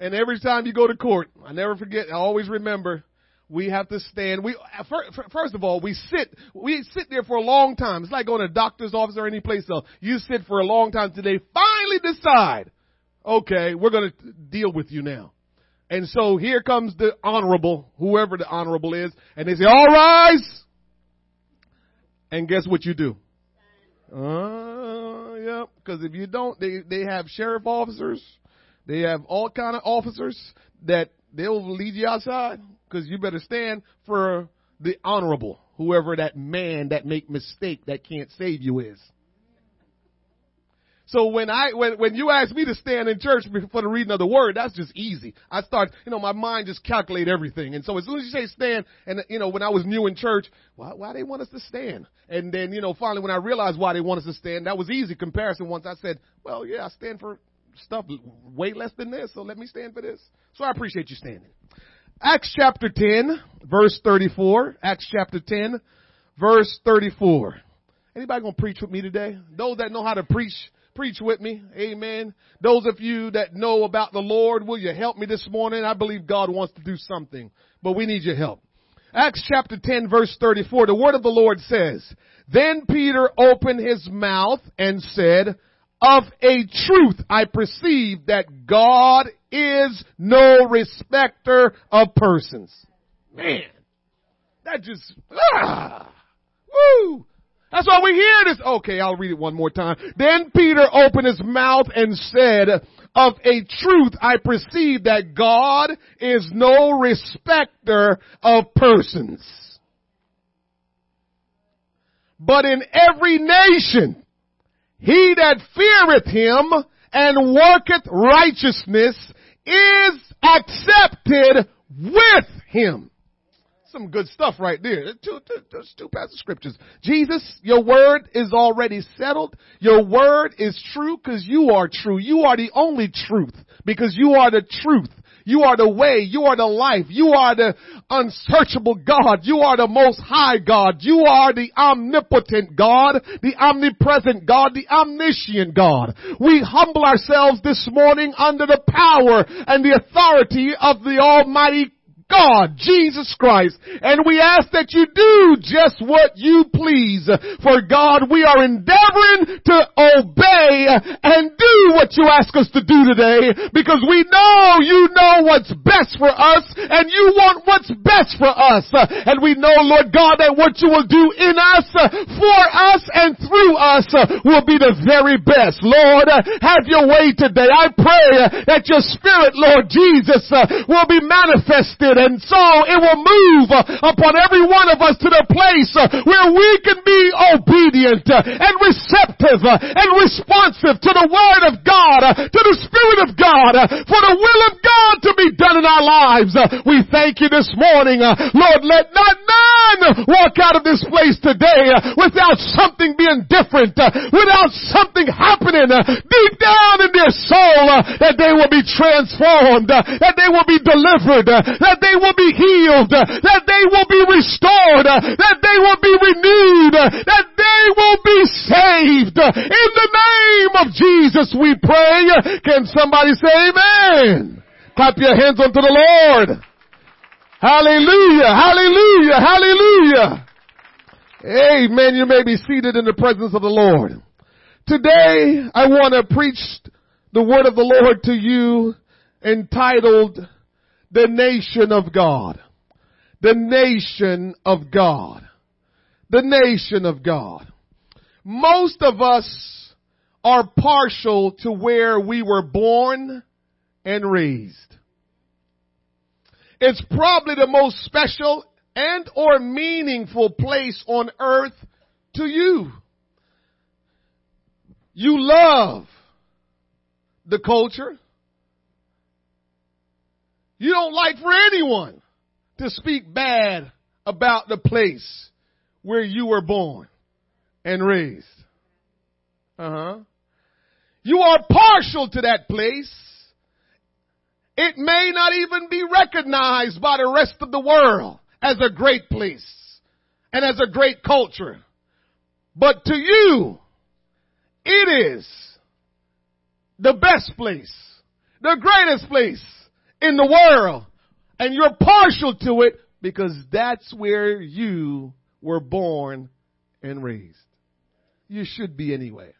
And every time you go to court, I never forget, I always remember, we have to stand. We first of all, we sit. We sit there for a long time. It's like going to a doctor's office or any place else. You sit for a long time today. Finally decide, okay, we're going to deal with you now. And so here comes the honorable, whoever the honorable is, and they say, "All rise." And guess what you do? Uh, yeah, because if you don't, they they have sheriff officers, they have all kind of officers that they'll lead you outside because you better stand for the honorable, whoever that man that make mistake that can't save you is. So when I, when, when you ask me to stand in church for the reading of the word, that's just easy. I start, you know, my mind just calculate everything. And so as soon as you say stand, and you know, when I was new in church, why, why they want us to stand? And then, you know, finally when I realized why they want us to stand, that was easy comparison once I said, well, yeah, I stand for stuff way less than this, so let me stand for this. So I appreciate you standing. Acts chapter 10, verse 34. Acts chapter 10, verse 34. Anybody gonna preach with me today? Those that know how to preach, preach with me. Amen. Those of you that know about the Lord, will you help me this morning? I believe God wants to do something, but we need your help. Acts chapter 10 verse 34, the word of the Lord says, Then Peter opened his mouth and said, Of a truth I perceive that God is no respecter of persons. Man, that just, ah, woo, that's why we hear this. Okay, I'll read it one more time. Then Peter opened his mouth and said, of a truth I perceive that God is no respecter of persons. But in every nation, he that feareth him and worketh righteousness is accepted with him some good stuff right there. Two, two, two, two passages of scriptures. Jesus, your word is already settled. Your word is true because you are true. You are the only truth because you are the truth. You are the way. You are the life. You are the unsearchable God. You are the most high God. You are the omnipotent God, the omnipresent God, the omniscient God. We humble ourselves this morning under the power and the authority of the Almighty God, Jesus Christ. And we ask that you do just what you please. For God, we are endeavoring to obey and do what you ask us to do today because we know you know what's best for us and you want what's best for us. And we know, Lord God, that what you will do in us, for us, and through us will be the very best. Lord, have your way today. I pray that your spirit, Lord Jesus, will be manifested and so it will move uh, upon every one of us to the place uh, where we can be obedient uh, and receptive and responsive to the word of God, to the spirit of God, for the will of God to be done in our lives. We thank you this morning. Lord, let not none walk out of this place today without something being different, without something happening deep down in their soul that they will be transformed, that they will be delivered, that they will be healed, that they will be restored, that they will be renewed, that they will be saved. In the name of Jesus we pray. Can somebody say amen? Clap your hands unto the Lord. Hallelujah, hallelujah, hallelujah. Amen. You may be seated in the presence of the Lord. Today I want to preach the word of the Lord to you entitled the nation of God. The nation of God. The nation of God. Most of us are partial to where we were born and raised. It's probably the most special and or meaningful place on earth to you. You love the culture. You don't like for anyone to speak bad about the place where you were born and raised. Uh huh. You are partial to that place. It may not even be recognized by the rest of the world as a great place and as a great culture. But to you, it is the best place, the greatest place, in the world and you're partial to it because that's where you were born and raised. You should be anyway.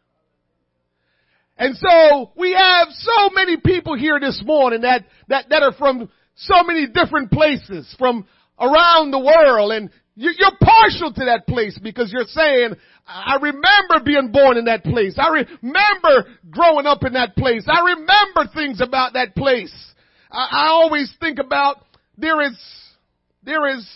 And so we have so many people here this morning that, that, that are from so many different places from around the world and you're partial to that place because you're saying, I remember being born in that place. I remember growing up in that place. I remember things about that place. I, I always think about there is, there is,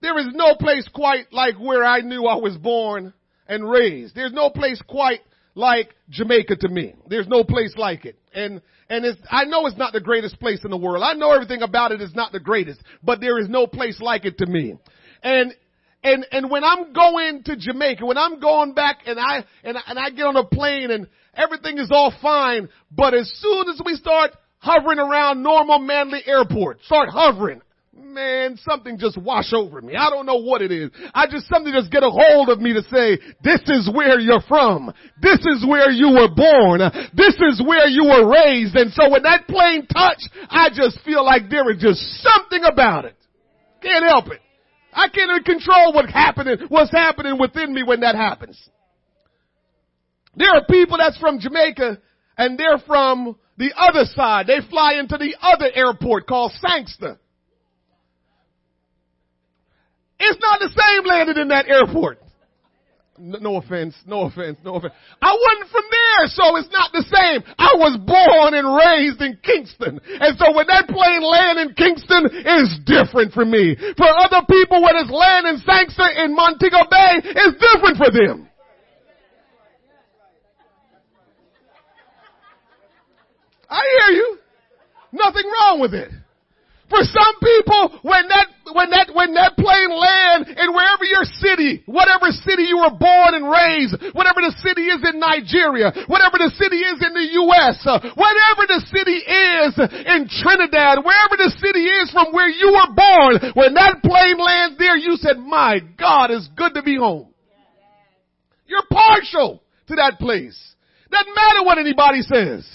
there is no place quite like where I knew I was born and raised. There's no place quite like Jamaica to me. There's no place like it. And, and it's, I know it's not the greatest place in the world. I know everything about it is not the greatest, but there is no place like it to me. And, and, and when I'm going to Jamaica, when I'm going back and I, and, and I get on a plane and everything is all fine, but as soon as we start hovering around Norman Manley Airport, start hovering, man, something just wash over me. I don't know what it is. I just, something just get a hold of me to say, this is where you're from. This is where you were born. This is where you were raised. And so when that plane touched, I just feel like there is just something about it. Can't help it. I can't even control what happening, what's happening within me when that happens. There are people that's from Jamaica and they're from the other side. They fly into the other airport called Sangster. It's not the same landing in that airport. No offense, no offense, no offense. I wasn't from there, so it's not the same. I was born and raised in Kingston. And so when that plane land in Kingston, it's different for me. For other people, when it's land in Sangster in Montego Bay, it's different for them. I hear you. Nothing wrong with it. For some people, when that, when that, when that plane land in wherever your city, whatever city you were born and raised, whatever the city is in Nigeria, whatever the city is in the U.S., uh, whatever the city is in Trinidad, wherever the city is from where you were born, when that plane lands there, you said, my God, it's good to be home. You're partial to that place. Doesn't matter what anybody says.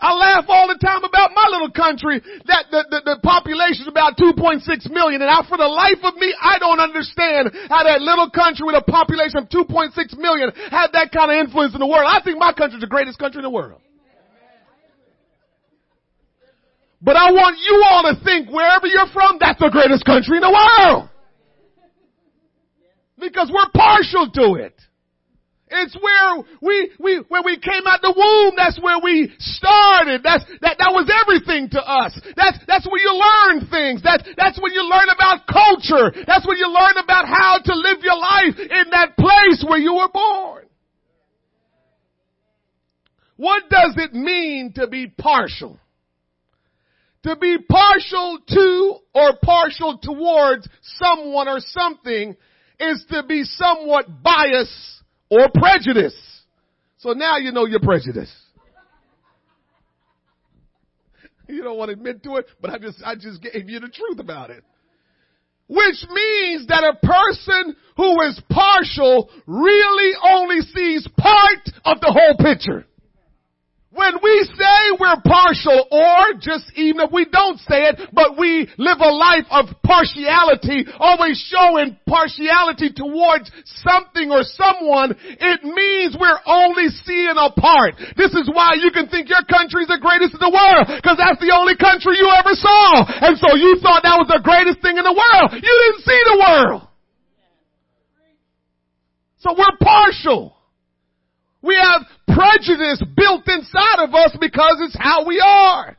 I laugh all the time about my little country that the, the, the population is about 2.6 million and I, for the life of me, I don't understand how that little country with a population of 2.6 million had that kind of influence in the world. I think my country is the greatest country in the world. But I want you all to think wherever you're from, that's the greatest country in the world. Because we're partial to it. It's where we, we, when we came out the womb, that's where we started. That's, that, that was everything to us. That's, that's where you learn things. That's, that's when you learn about culture. That's when you learn about how to live your life in that place where you were born. What does it mean to be partial? To be partial to or partial towards someone or something is to be somewhat biased or prejudice. So now you know you're prejudiced. You don't want to admit to it, but I just, I just gave you the truth about it. Which means that a person who is partial really only sees part of the whole picture. When we say we're partial or just even if we don't say it, but we live a life of partiality, always showing partiality towards something or someone, it means we're only seeing a part. This is why you can think your country's the greatest in the world, because that's the only country you ever saw. And so you thought that was the greatest thing in the world. You didn't see the world. So we're partial. We have prejudice built inside of us because it's how we are.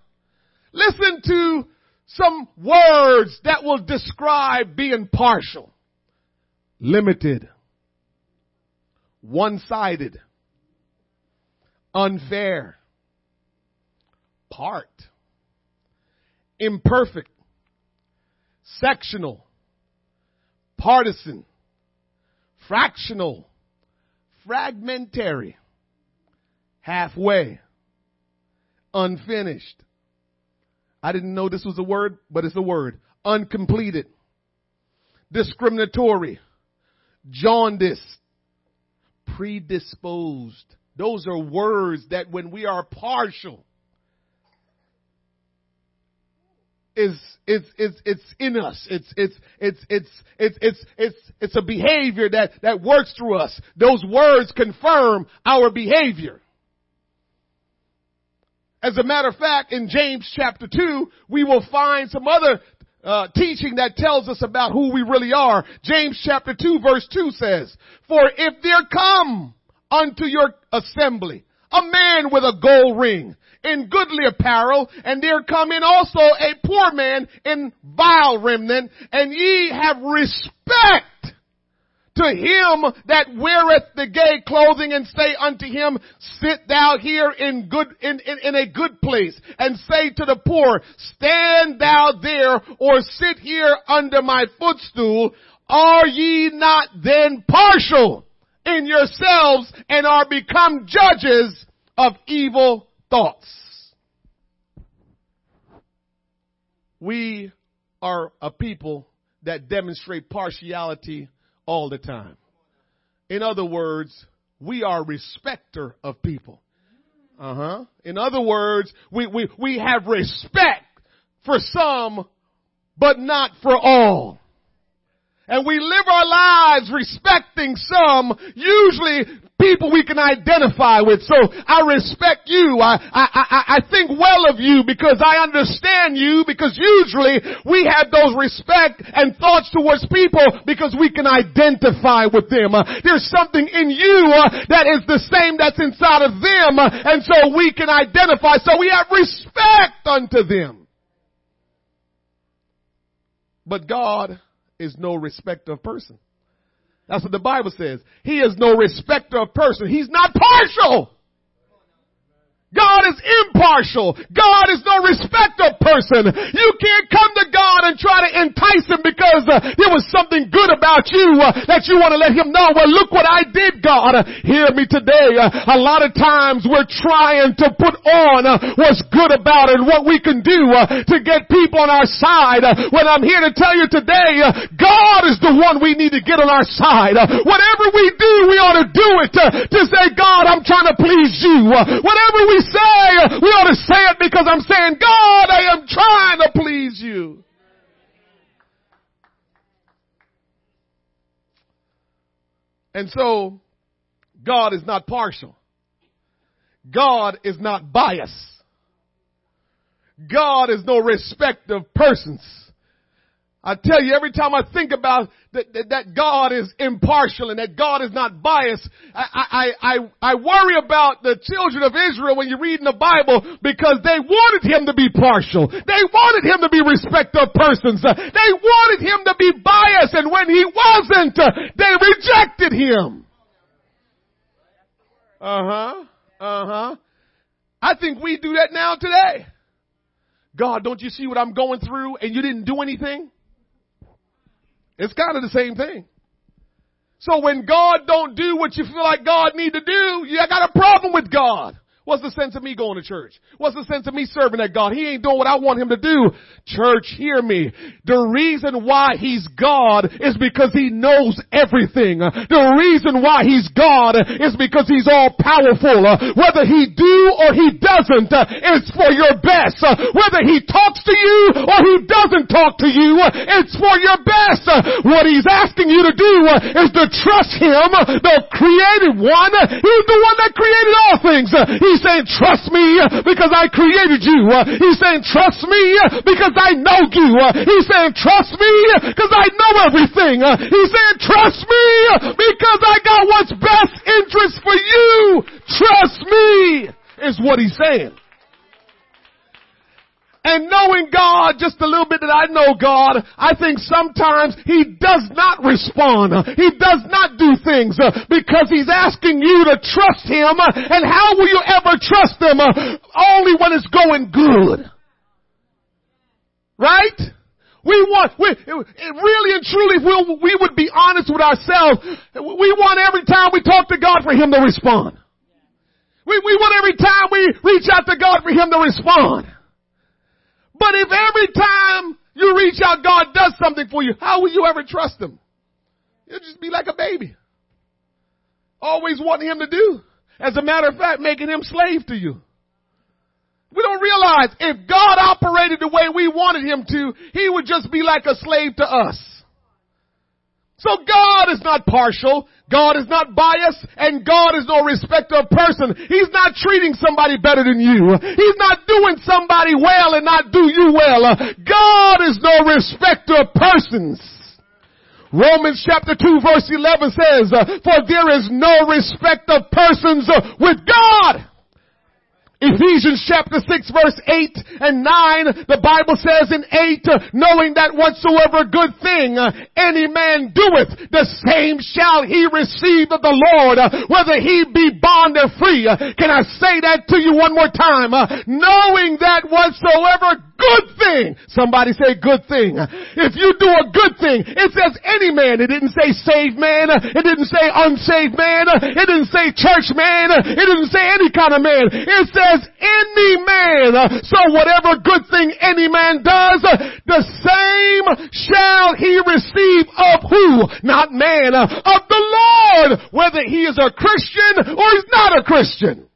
Listen to some words that will describe being partial. Limited. One-sided. Unfair. Part. Imperfect. Sectional. Partisan. Fractional fragmentary, halfway, unfinished. I didn't know this was a word, but it's a word. Uncompleted, discriminatory, jaundiced, predisposed. Those are words that when we are partial, is, is, is, it's in us. It's, it's, it's, it's, it's, it's, it's, it's a behavior that, that works through us. Those words confirm our behavior. As a matter of fact, in James chapter 2, we will find some other uh, teaching that tells us about who we really are. James chapter 2 verse 2 says, For if there come unto your assembly a man with a gold ring in goodly apparel, and there come in also a poor man in vile remnant, and ye have respect to him that weareth the gay clothing and say unto him, sit thou here in good, in, in, in, a good place and say to the poor, stand thou there or sit here under my footstool. Are ye not then partial in yourselves and are become judges of evil thoughts? We are a people that demonstrate partiality all the time. In other words, we are respecter of people. Uh huh. In other words, we, we, we have respect for some, but not for all and we live our lives respecting some, usually people we can identify with. So I respect you. I, I, I, I think well of you because I understand you because usually we have those respect and thoughts towards people because we can identify with them. Uh, there's something in you uh, that is the same that's inside of them uh, and so we can identify. So we have respect unto them. But God is no respecter of person. That's what the Bible says. He is no respecter of person. He's not partial. God is impartial. God is no respecter person. You can't come to God and try to entice him because uh, there was something good about you uh, that you want to let him know. Well, look what I did, God. Uh, hear me today. Uh, a lot of times we're trying to put on uh, what's good about it what we can do uh, to get people on our side. when I'm here to tell you today, God is the one we need to get on our side. whatever we do, we ought to do it to say, God, I'm trying to please you. whatever we say, we ought to say it because I'm saying, God, I am trying to please you. And so, God is not partial. God is not biased. God is no respect of persons. I tell you, every time I think about that, that, that, God is impartial and that God is not biased, I, I, I, I worry about the children of Israel when you read in the Bible because they wanted him to be partial. They wanted him to be respect of persons. They wanted him to be biased and when he wasn't, they rejected him. Uh huh. Uh huh. I think we do that now today. God, don't you see what I'm going through and you didn't do anything? It's kind of the same thing. So when God don't do what you feel like God need to do, you got a problem with God. What's the sense of me going to church? What's the sense of me serving that God? He ain't doing what I want him to do. Church, hear me. The reason why he's God is because he knows everything. The reason why he's God is because he's all powerful. Whether he do or he doesn't, it's for your best. Whether he talks to you or he doesn't talk to you, it's for your best. What he's asking you to do is to trust him, the created one. He's the one that created all things. He He's saying, trust me because I created you. He's saying, trust me because I know you. He's saying, trust me because I know everything. He's saying, trust me because I got what's best interest for you. Trust me is what he's saying. And knowing God just a little bit that I know God, I think sometimes He does not respond. He does not do things uh, because He's asking you to trust Him. And how will you ever trust Him? Uh, only when it's going good. Right? We want, we, really and truly, we, we would be honest with ourselves, we want every time we talk to God for Him to respond. We, we want every time we reach out to God for Him to respond. But if every time you reach out, God does something for you, how will you ever trust Him? You'll just be like a baby. Always wanting Him to do. As a matter of fact, making Him slave to you. We don't realize if God operated the way we wanted him to, he would just be like a slave to us. So God is not partial. God is not biased and God is no respecter of person. He's not treating somebody better than you. He's not doing somebody well and not do you well. God is no respecter of persons. Romans chapter 2 verse 11 says, for there is no respect of persons with God. Ephesians chapter 6 verse 8 and 9, the Bible says in 8, knowing that whatsoever good thing uh, any man doeth, the same shall he receive of the Lord, whether he be bond or free. Uh, can I say that to you one more time? Uh, knowing that whatsoever good thing. Somebody say good thing. If you do a good thing, it says any man. It didn't say saved man. It didn't say unsaved man. It didn't say church man. It didn't say any kind of man. It says any man. So whatever good thing any man does, the same shall he receive of who? Not man, of the Lord, whether he is a Christian or he's not a Christian.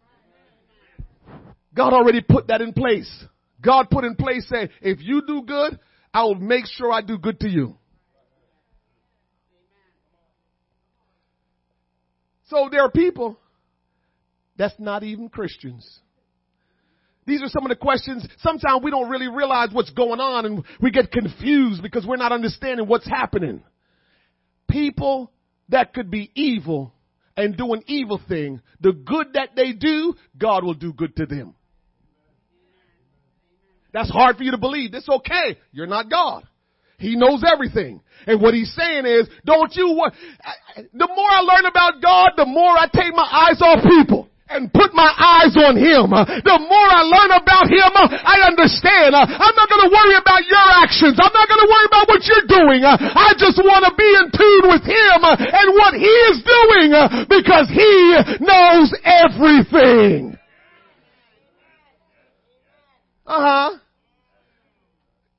God already put that in place. God put in place saying, if you do good, I will make sure I do good to you. So there are people that's not even Christians. These are some of the questions. Sometimes we don't really realize what's going on and we get confused because we're not understanding what's happening. People that could be evil and do an evil thing, the good that they do, God will do good to them. That's hard for you to believe. It's okay. You're not God. He knows everything. And what he's saying is, don't you, want, the more I learn about God, the more I take my eyes off people and put my eyes on him. The more I learn about him, I understand. I'm not going to worry about your actions. I'm not going to worry about what you're doing. I just want to be in tune with him and what he is doing because he knows everything. Uh huh.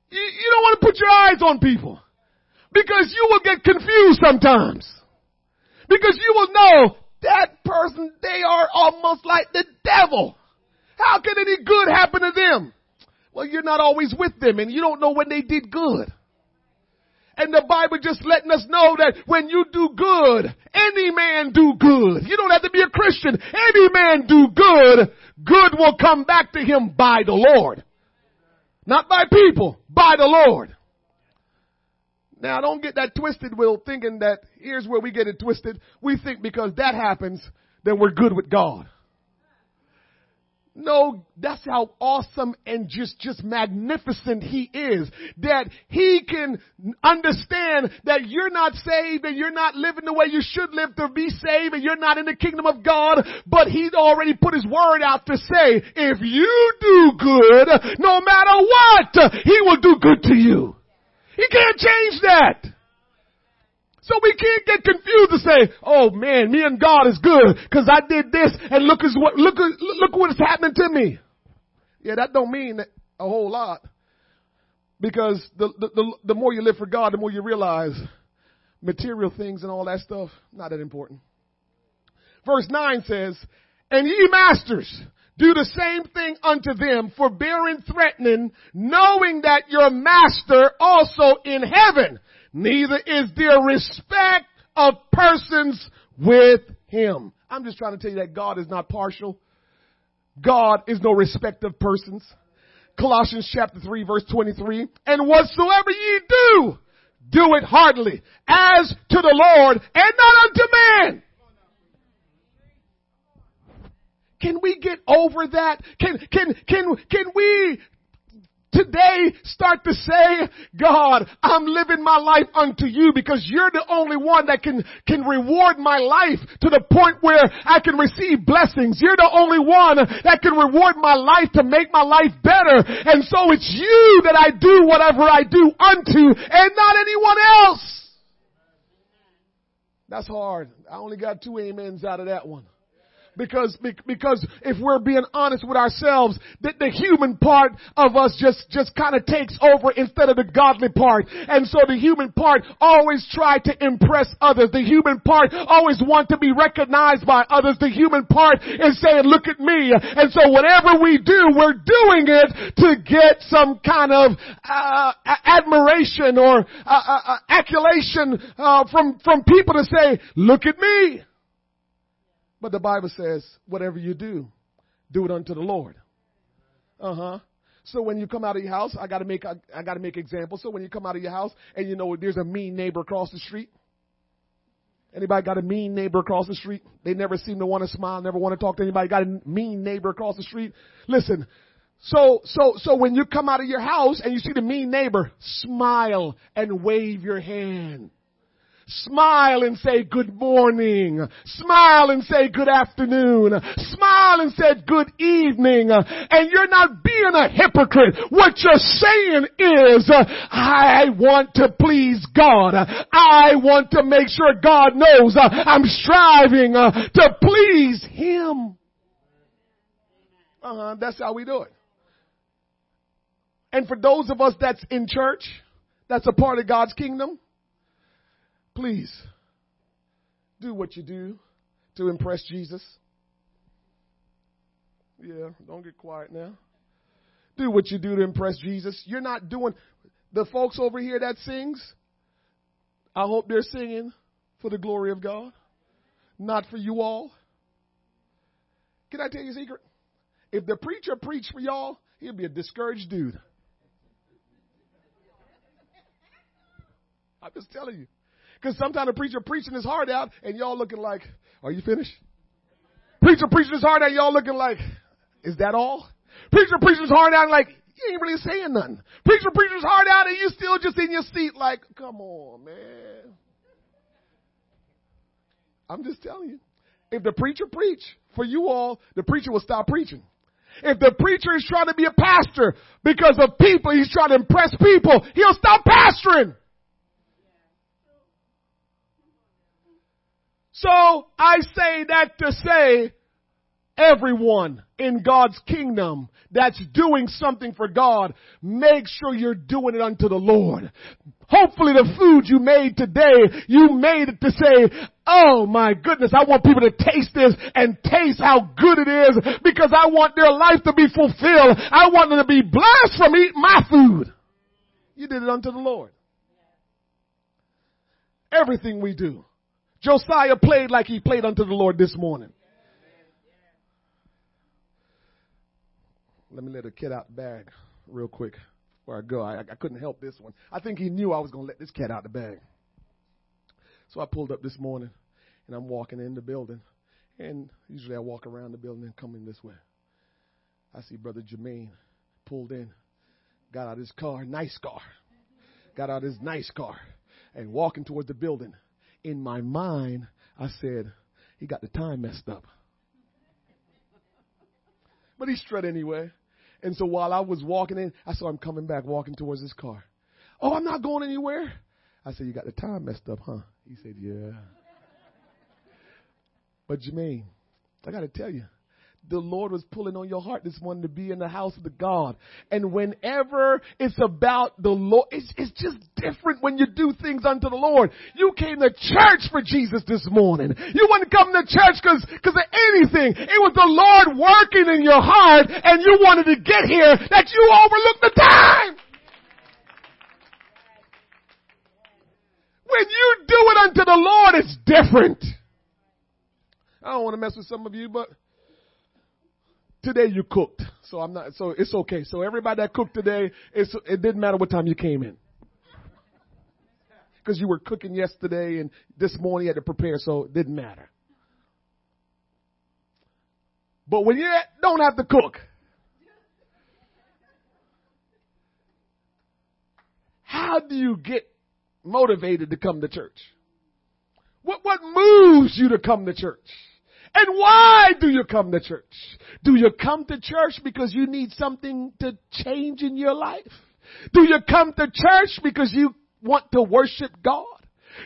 You, you don't want to put your eyes on people because you will get confused sometimes. Because you will know that person, they are almost like the devil. How can any good happen to them? Well, you're not always with them and you don't know when they did good. And the Bible just letting us know that when you do good, any man do good. You don't have to be a Christian. Any man do good. Good will come back to him by the Lord. Not by people, by the Lord. Now don't get that twisted, Will, thinking that here's where we get it twisted. We think because that happens, then we're good with God. No, that's how awesome and just, just magnificent he is. That he can understand that you're not saved and you're not living the way you should live to be saved and you're not in the kingdom of God, but he's already put his word out to say, if you do good, no matter what, he will do good to you. He can't change that. So we can't get confused to say, oh man, me and God is good because I did this and look at what, look, look what is happening to me. Yeah, that don't mean a whole lot because the, the, the, the more you live for God, the more you realize material things and all that stuff, not that important. Verse 9 says, and ye masters, do the same thing unto them, forbearing, threatening, knowing that your master also in heaven neither is there respect of persons with him. I'm just trying to tell you that God is not partial. God is no respect of persons. Colossians chapter 3 verse 23. And whatsoever ye do, do it heartily as to the Lord and not unto man. Can we get over that? Can, can, can, can we today start to say, God, I'm living my life unto you because you're the only one that can, can reward my life to the point where I can receive blessings. You're the only one that can reward my life to make my life better. And so it's you that I do whatever I do unto and not anyone else. That's hard. I only got two amens out of that one. Because, because if we're being honest with ourselves, the, the human part of us just, just kind of takes over instead of the godly part. And so the human part always try to impress others. The human part always want to be recognized by others. The human part is saying, look at me. And so whatever we do, we're doing it to get some kind of, uh, admiration or, uh, uh, uh accolation, uh, from, from people to say, look at me. But the Bible says, whatever you do, do it unto the Lord. Uh huh. So when you come out of your house, I gotta make, I, I gotta make examples. So when you come out of your house and you know there's a mean neighbor across the street, Anybody got a mean neighbor across the street? They never seem to want to smile, never want to talk to anybody. Got a mean neighbor across the street? Listen. So, so, so when you come out of your house and you see the mean neighbor, smile and wave your hand. Smile and say good morning. Smile and say good afternoon. Smile and say good evening. And you're not being a hypocrite. What you're saying is, I want to please God. I want to make sure God knows I'm striving to please Him. Uh-huh, that's how we do it. And for those of us that's in church, that's a part of God's kingdom, Please do what you do to impress Jesus. Yeah, don't get quiet now. Do what you do to impress Jesus. You're not doing the folks over here that sings. I hope they're singing for the glory of God, not for you all. Can I tell you a secret? If the preacher preached for y'all, he'd be a discouraged dude. I'm just telling you. Because sometimes a preacher preaching his heart out and y'all looking like, are you finished? Preacher preaching his heart out, y'all looking like, is that all? Preacher preaching his heart out and like, you ain't really saying nothing. Preacher preaching his heart out and you still just in your seat like, come on, man. I'm just telling you. If the preacher preach for you all, the preacher will stop preaching. If the preacher is trying to be a pastor because of people, he's trying to impress people, he'll stop pastoring. So I say that to say everyone in God's kingdom that's doing something for God, make sure you're doing it unto the Lord. Hopefully the food you made today, you made it to say, oh my goodness, I want people to taste this and taste how good it is because I want their life to be fulfilled. I want them to be blessed from eating my food. You did it unto the Lord. Everything we do. Josiah played like he played unto the Lord this morning. Let me let a cat out the bag real quick before I go. I, I couldn't help this one. I think he knew I was going to let this cat out the bag. So I pulled up this morning and I'm walking in the building. And usually I walk around the building and come in this way. I see Brother Jermaine pulled in, got out his car, nice car, got out his nice car, and walking toward the building in my mind, I said, he got the time messed up. But he strut anyway. And so while I was walking in, I saw him coming back, walking towards his car. Oh, I'm not going anywhere. I said, You got the time messed up, huh? He said, Yeah. But Jermaine, I got to tell you, the Lord was pulling on your heart this morning to be in the house of the God. And whenever it's about the Lord, it's, it's just different when you do things unto the Lord. You came to church for Jesus this morning. You wouldn't come to church cause, cause of anything. It was the Lord working in your heart and you wanted to get here that you overlooked the time. When you do it unto the Lord, it's different. I don't want to mess with some of you, but today you cooked. So I'm not, so it's okay. So everybody that cooked today, it didn't matter what time you came in. Because you were cooking yesterday and this morning you had to prepare, so it didn't matter. But when you don't have to cook, how do you get motivated to come to church? What, what moves you to come to church? And why do you come to church? Do you come to church because you need something to change in your life? Do you come to church because you want to worship God?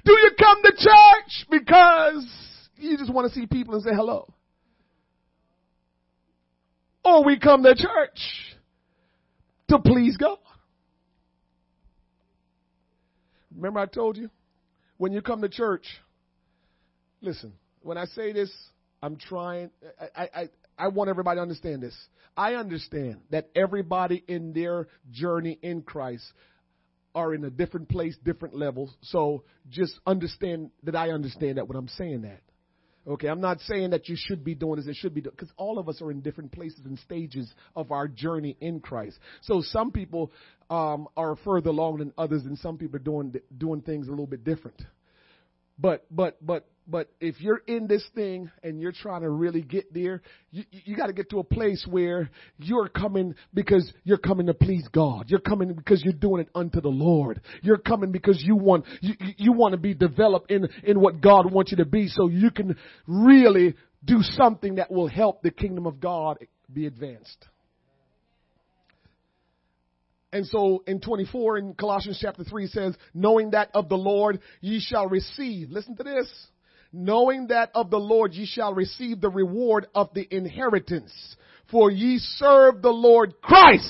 Do you come to church because you just want to see people and say hello? or we come to church to please God. Remember I told you? When you come to church, listen, when I say this, I'm trying, I, I, I want everybody to understand this. I understand that everybody in their journey in Christ are in a different place, different levels. So just understand that I understand that when I'm saying that. Okay, I'm not saying that you should be doing this, it should be because all of us are in different places and stages of our journey in Christ. So some people um, are further along than others, and some people are doing doing things a little bit different. But but but but if you're in this thing and you're trying to really get there, you, you got to get to a place where you're coming because you're coming to please God. You're coming because you're doing it unto the Lord. You're coming because you want you, you want to be developed in in what God wants you to be, so you can really do something that will help the kingdom of God be advanced. And so in 24 in Colossians chapter 3 says, knowing that of the Lord ye shall receive. Listen to this knowing that of the Lord ye shall receive the reward of the inheritance. For ye serve the Lord Christ.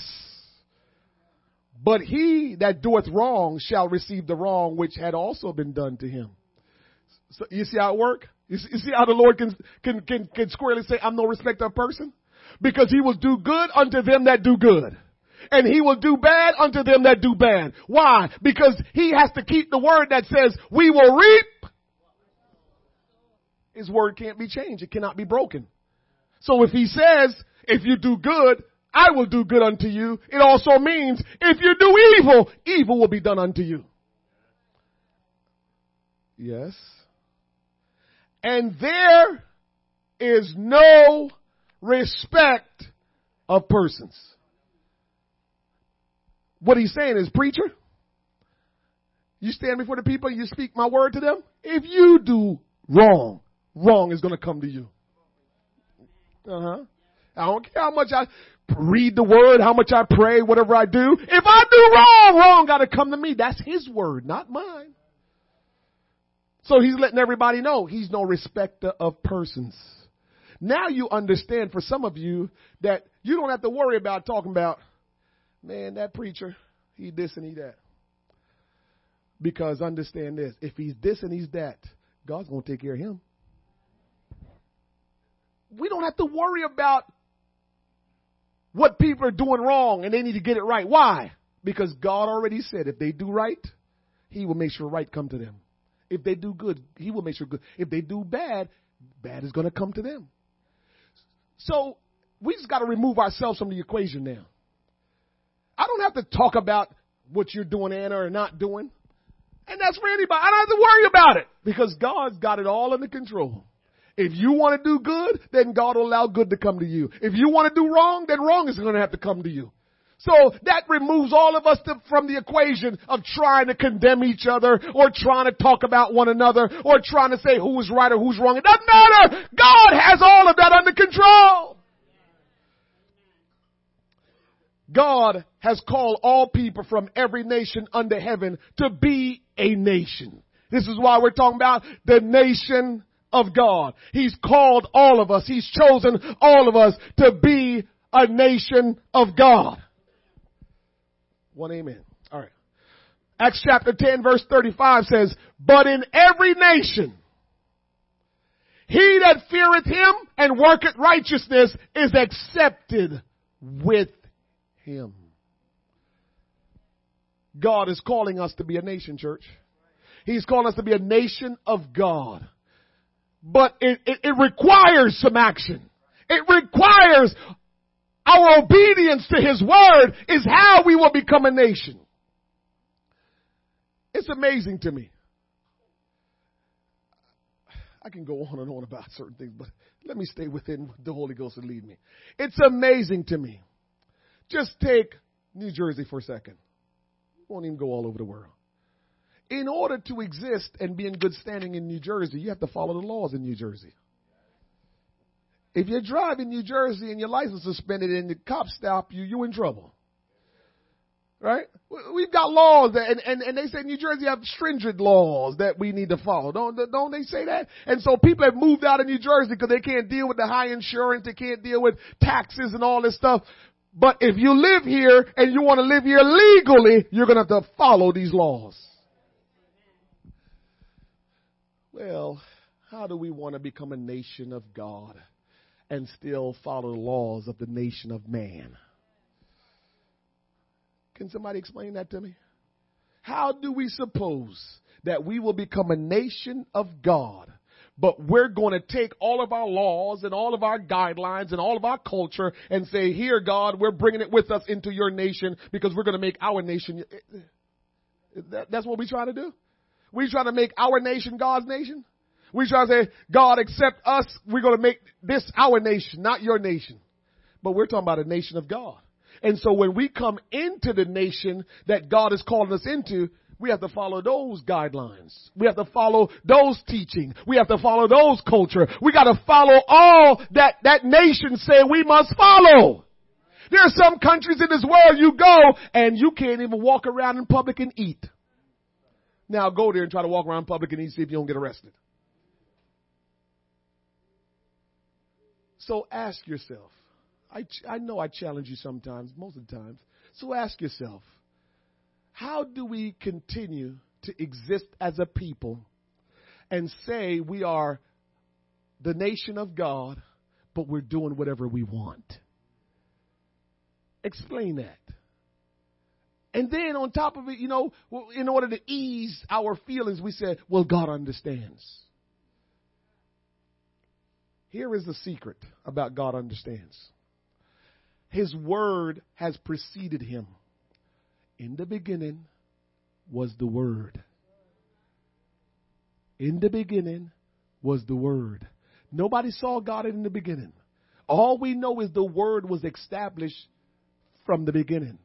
But he that doeth wrong shall receive the wrong which had also been done to him. So you see how it work? You see, how the Lord can, can, can, can squarely say, I'm no respecter of person? Because he will do good unto them that do good and he will do bad unto them that do bad. Why? Because he has to keep the word that says we will reap his word can't be changed. It cannot be broken. So if he says, if you do good, I will do good unto you, it also means if you do evil, evil will be done unto you. Yes. And there is no respect of persons. What he's saying is, preacher, you stand before the people you speak my word to them. If you do wrong, wrong is going to come to you. Uh huh. I don't care how much I read the word, how much I pray, whatever I do. If I do wrong, wrong got to come to me. That's his word, not mine. So he's letting everybody know he's no respecter of persons. Now you understand for some of you that you don't have to worry about talking about, man, that preacher, he this and he that. Because understand this, if he's this and he's that, God's going to take care of him we don't have to worry about what people are doing wrong and they need to get it right. Why? Because God already said if they do right, He will make sure right come to them. If they do good, He will make sure good. If they do bad, bad is going to come to them. So we just got to remove ourselves from the equation now. I don't have to talk about what you're doing, Anna, or not doing. And that's for anybody. I don't have to worry about it because God's got it all under control. If you want to do good, then God will allow good to come to you. If you want to do wrong, then wrong is going to have to come to you. So that removes all of us to, from the equation of trying to condemn each other or trying to talk about one another or trying to say who's right or who's wrong. It doesn't matter. God has all of that under control. God has called all people from every nation under heaven to be a nation. This is why we're talking about the nation of God. He's called all of us. He's chosen all of us to be a nation of God. One amen. All right. Acts chapter 10 verse 35 says, but in every nation, he that feareth him and worketh righteousness is accepted with him. God is calling us to be a nation, church. He's calling us to be a nation of God but it, it, it requires some action. It requires our obedience to His Word is how we will become a nation. It's amazing to me. I can go on and on about certain things, but let me stay within the Holy Ghost and lead me. It's amazing to me. Just take New Jersey for a second. Won't even go all over the world in order to exist and be in good standing in New Jersey, you have to follow the laws in New Jersey. If you drive in New Jersey and your license is suspended and the cops stop you, you're in trouble. Right? We've got laws that, and, and, and they say New Jersey have stringent laws that we need to follow. Don't, don't they say that? And so people have moved out of New Jersey because they can't deal with the high insurance, they can't deal with taxes and all this stuff. But if you live here and you want to live here legally, you're going to have to follow these laws. Well, how do we want to become a nation of God and still follow the laws of the nation of man? Can somebody explain that to me? How do we suppose that we will become a nation of God, but we're going to take all of our laws and all of our guidelines and all of our culture and say, here, God, we're bringing it with us into your nation because we're going to make our nation. That's what we try to do. We try to make our nation God's nation. We try to say, God, accept us. We're going to make this our nation, not your nation. But we're talking about a nation of God. And so when we come into the nation that God is calling us into, we have to follow those guidelines. We have to follow those teaching. We have to follow those culture. We got to follow all that that nation say we must follow. There are some countries in this world you go and you can't even walk around in public and eat. Now go there and try to walk around public and see if you don't get arrested. So ask yourself, I, I know I challenge you sometimes, most of the times. So ask yourself, how do we continue to exist as a people and say we are the nation of God, but we're doing whatever we want? Explain that. And then on top of it, you know, in order to ease our feelings, we said, well, God understands. Here is the secret about God understands. His word has preceded him. In the beginning was the word. In the beginning was the word. Nobody saw God in the beginning. All we know is the word was established from the beginning.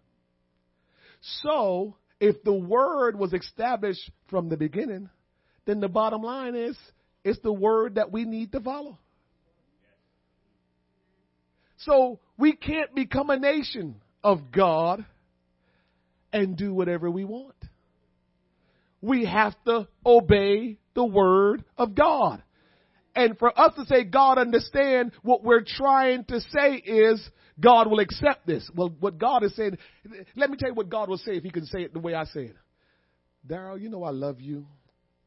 So, if the word was established from the beginning, then the bottom line is it's the word that we need to follow. So we can't become a nation of God and do whatever we want. We have to obey the word of God. And for us to say God understand, what we're trying to say is God will accept this. Well, what God is saying, let me tell you what God will say if he can say it the way I say it. Daryl, you know I love you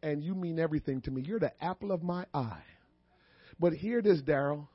and you mean everything to me. You're the apple of my eye. But hear this, Daryl.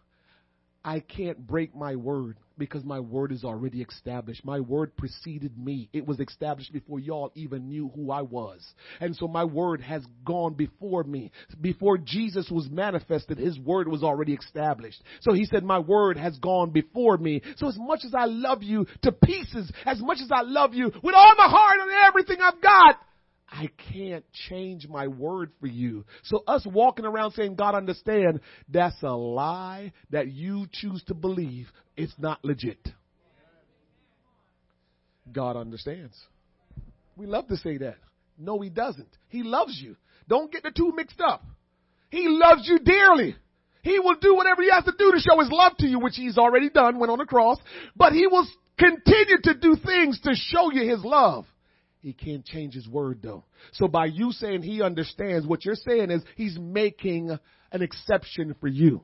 I can't break my word because my word is already established. My word preceded me. It was established before y'all even knew who I was. And so my word has gone before me. Before Jesus was manifested, his word was already established. So he said, my word has gone before me. So as much as I love you to pieces, as much as I love you with all my heart and everything I've got, I can't change my word for you. So us walking around saying God understand, that's a lie that you choose to believe. It's not legit. God understands. We love to say that. No, he doesn't. He loves you. Don't get the two mixed up. He loves you dearly. He will do whatever he has to do to show his love to you, which he's already done, went on the cross. But he will continue to do things to show you his love. He can't change his word though. So by you saying he understands, what you're saying is he's making an exception for you.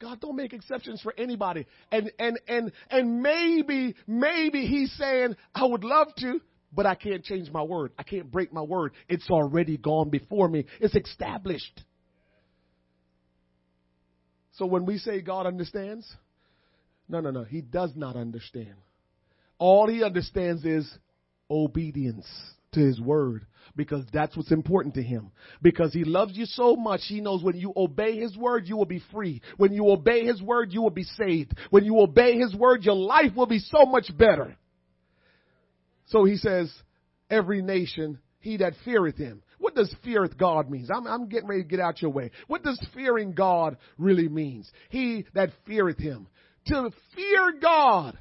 God don't make exceptions for anybody. And and and and maybe maybe he's saying I would love to, but I can't change my word. I can't break my word. It's already gone before me. It's established. So when we say God understands, no, no, no. He does not understand. All he understands is obedience to his word because that's what's important to him. Because he loves you so much, he knows when you obey his word, you will be free. When you obey his word, you will be saved. When you obey his word, your life will be so much better. So he says, every nation, he that feareth him. What does feareth God means? I'm, I'm getting ready to get out your way. What does fearing God really means? He that feareth him. To fear God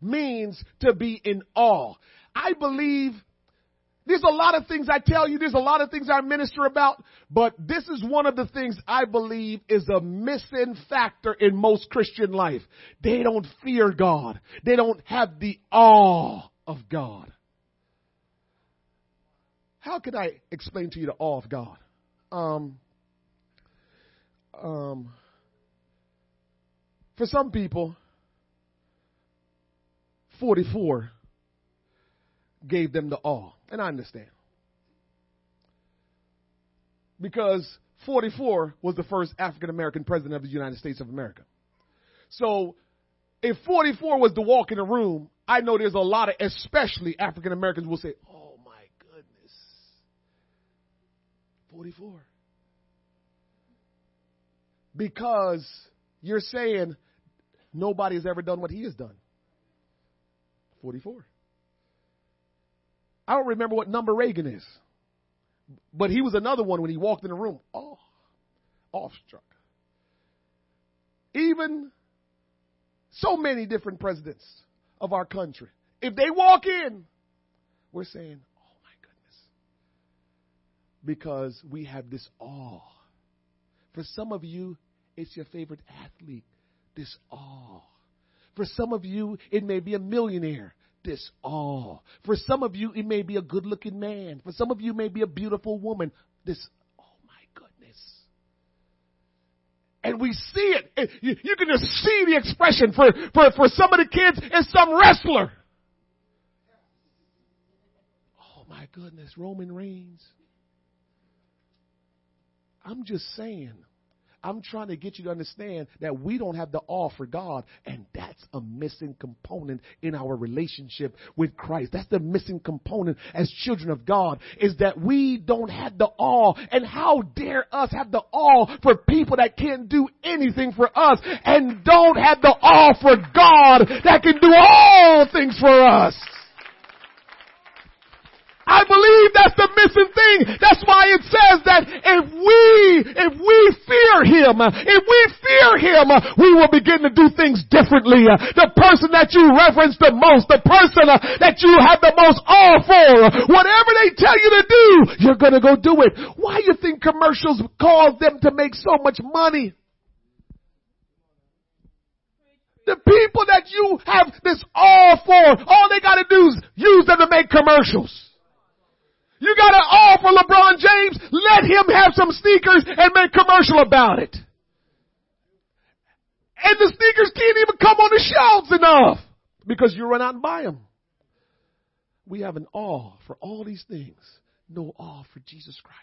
means to be in awe. I believe there's a lot of things I tell you, there's a lot of things I minister about, but this is one of the things I believe is a missing factor in most Christian life. They don't fear God. They don't have the awe of God. How can I explain to you the awe of God? Um, um, for some people, 44 gave them the awe. And I understand. Because 44 was the first African American president of the United States of America. So if 44 was to walk in a room, I know there's a lot of, especially African Americans will say, oh my goodness, 44. Because you're saying nobody has ever done what he has done. 44. I don't remember what number Reagan is. But he was another one when he walked in the room. Oh, awestruck. Even so many different presidents of our country. If they walk in, we're saying, oh my goodness. Because we have this awe. For some of you, it's your favorite athlete. This awe. For some of you, it may be a millionaire this all. For some of you, it may be a good looking man. For some of you, it may be a beautiful woman. This, oh my goodness. And we see it. You, you can just see the expression. For, for, for some of the kids, it's some wrestler. Oh my goodness, Roman Reigns. I'm just saying I'm trying to get you to understand that we don't have the all for God, and that's a missing component in our relationship with Christ. That's the missing component as children of God, is that we don't have the all. And how dare us have the all for people that can't do anything for us, and don't have the all for God that can do all things for us. I believe that's the missing thing. That's why it says that if we, if we fear Him, if we fear Him, we will begin to do things differently. The person that you reverence the most, the person that you have the most awe for, whatever they tell you to do, you're gonna go do it. Why you think commercials cause them to make so much money? The people that you have this awe for, all they gotta do is use them to make commercials. You got to offer LeBron James. Let him have some sneakers and make commercial about it. And the sneakers can't even come on the shelves enough because you run out and buy them. We have an awe for all these things. No awe for Jesus Christ.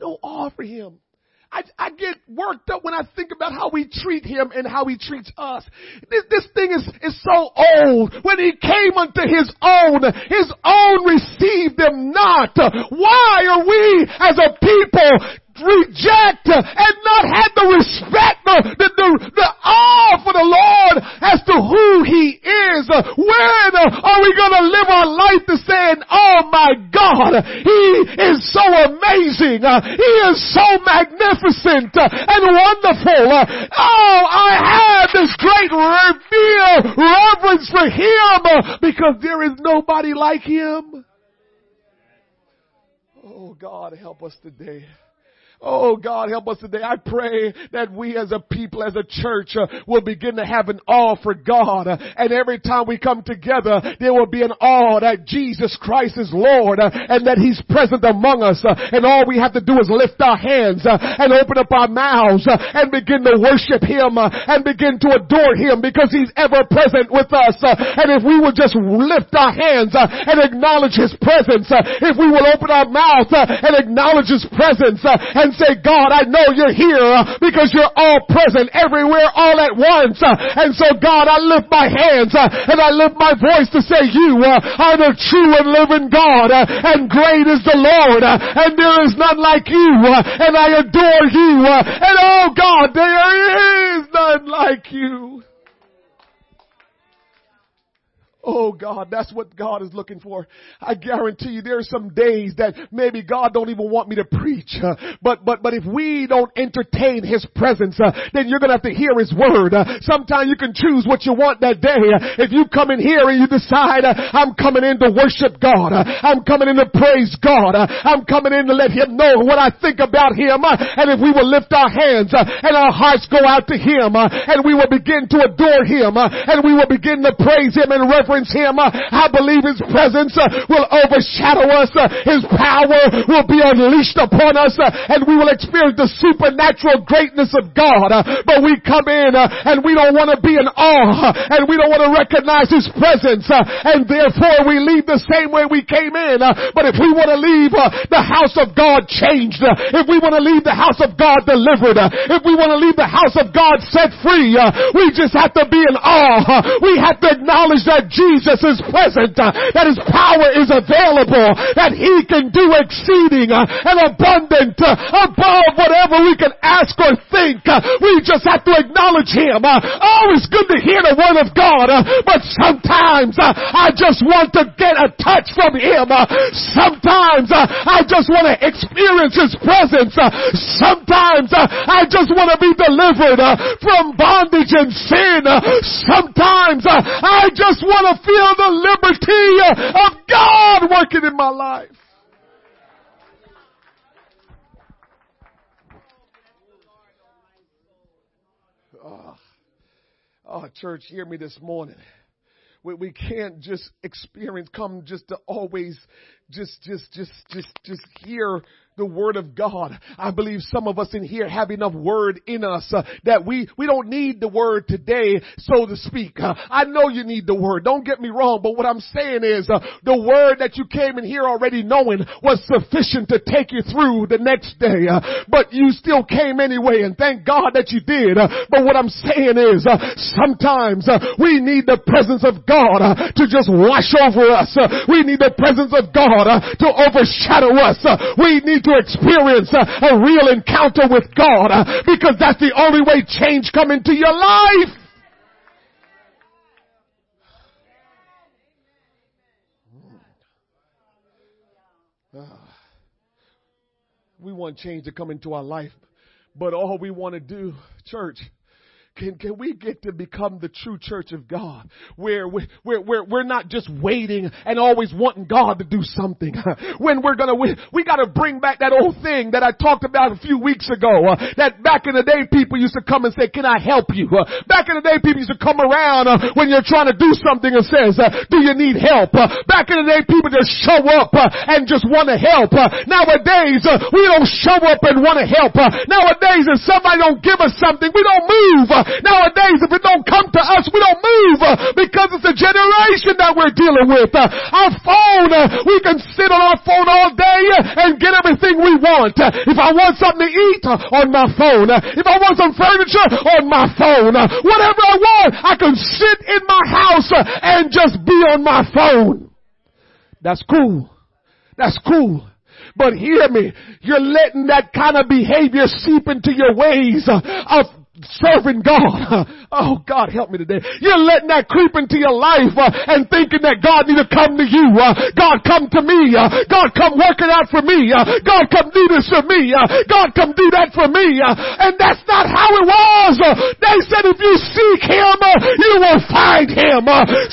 No awe for Him. I, I get worked up when I think about how we treat him and how he treats us. This, this thing is, is so old. When he came unto his own, his own received them not. Why are we as a people reject and not have the respect, the, the, the, the awe for the Lord as to who He is. When are we going to live our life to saying, oh my God, He is so amazing. He is so magnificent and wonderful. Oh, I have this great revere, reverence for Him because there is nobody like Him. Oh God, help us today. Oh God, help us today. I pray that we as a people, as a church, uh, will begin to have an awe for God. Uh, and every time we come together, there will be an awe that Jesus Christ is Lord uh, and that He's present among us. Uh, and all we have to do is lift our hands uh, and open up our mouths uh, and begin to worship Him and begin to adore Him because He's ever present with us. and if we will just lift our hands and acknowledge His presence, if we will open our mouth and acknowledge His presence and and say, God, I know you're here uh, because you're all present everywhere all at once. Uh, and so God, I lift my hands uh, and I lift my voice to say you are the true and living God and great is the Lord and there is none like you and I adore you and oh God, there is none like you. Oh God, that's what God is looking for. I guarantee you there are some days that maybe God don't even want me to preach. Uh, but, but, but if we don't entertain His presence, uh, then you're gonna have to hear His word. Uh, sometimes you can choose what you want that day. Uh, if you come in here and you decide, uh, I'm coming in to worship God. Uh, I'm coming in to praise God. I'm coming in to let Him know what I think about Him. and if we will lift our hands and our hearts go out to Him and we will begin to adore Him and we will begin to praise Him and reverence Him, uh, I believe His presence uh, will overshadow us. Uh, his power will be unleashed upon us and we will experience the supernatural greatness of God. But we come in and we don't want to be in awe and we don't want to recognize His presence and therefore we leave the same way we came in. But if we want to leave the house of God changed, if we want to leave the house of God delivered, if we want to leave the house of God set free, we just have to be in awe. We have to acknowledge that Jesus is present, uh, that His power is available, that He can do exceeding uh, and abundant uh, above whatever we can ask or think. We just have to acknowledge Him. Oh, it's good to hear the Word of God, but sometimes I just want to get a touch from Him. Sometimes I just want to experience His presence. Sometimes I just want to be delivered from bondage and sin. Sometimes I just want to feel the liberty of God working in my life. Oh, oh, church, hear me this morning. We, we can't just experience, come just to always just, just, just, just, just hear the word of God. I believe some of us in here have enough word in us uh, that we, we don't need the word today, so to speak. Uh, I know you need the word. Don't get me wrong, but what I'm saying is uh, the word that you came in here already knowing was sufficient to take you through the next day. Uh, but you still came anyway and thank God that you did. Uh, but what I'm saying is uh, sometimes we need the presence of God to just wash over us. we need the presence of God to overshadow us. we need to experience a real encounter with God uh, because that's the only way change come into your life. We want change to come into our life, but all we want to do, church, can, can we get to become the true church of God where we, where, where we're not just waiting and always wanting God to do something. when we're gonna, we, we gotta bring back that old thing that I talked about a few weeks ago, uh, that back in the day people used to come and say, can I help you? Uh, back in the day people used to come around uh, when you're trying to do something and says, uh, do you need help? Uh, back in the day people just show up uh, and just want to help. nowadays we don't show up and want to help. nowadays if somebody don't give us something, we don't move. Nowadays, if it don't come to us, we don't move uh, because it's a generation that we're dealing with. Uh, our phone, uh, we can sit on our phone all day uh, and get everything we want. Uh, if I want something to eat, uh, on my phone. If I want some furniture, on my phone. Whatever I want, I can sit in my house and just be on my phone. That's cool. That's cool. But hear me, you're letting that kind of behavior seep into your ways of serving God. Oh God, help me today. You're letting that creep into your life uh, and thinking that God need to come to you. Uh, God come to me. Uh, God come work it out for me. Uh, God come do this for me. Uh, God come do that for me. Uh, and that's not how it was. they said if you seek Him, you will find Him.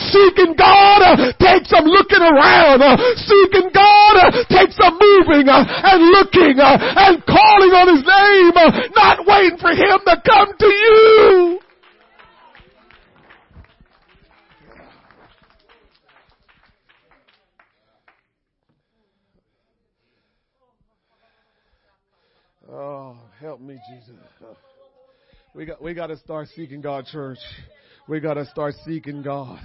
seeking God takes some looking around. seeking God takes some moving and looking and calling on His name, not waiting for Him to come to you. Oh, help me, Jesus. We got, we got to start seeking God, church. We got to start seeking God.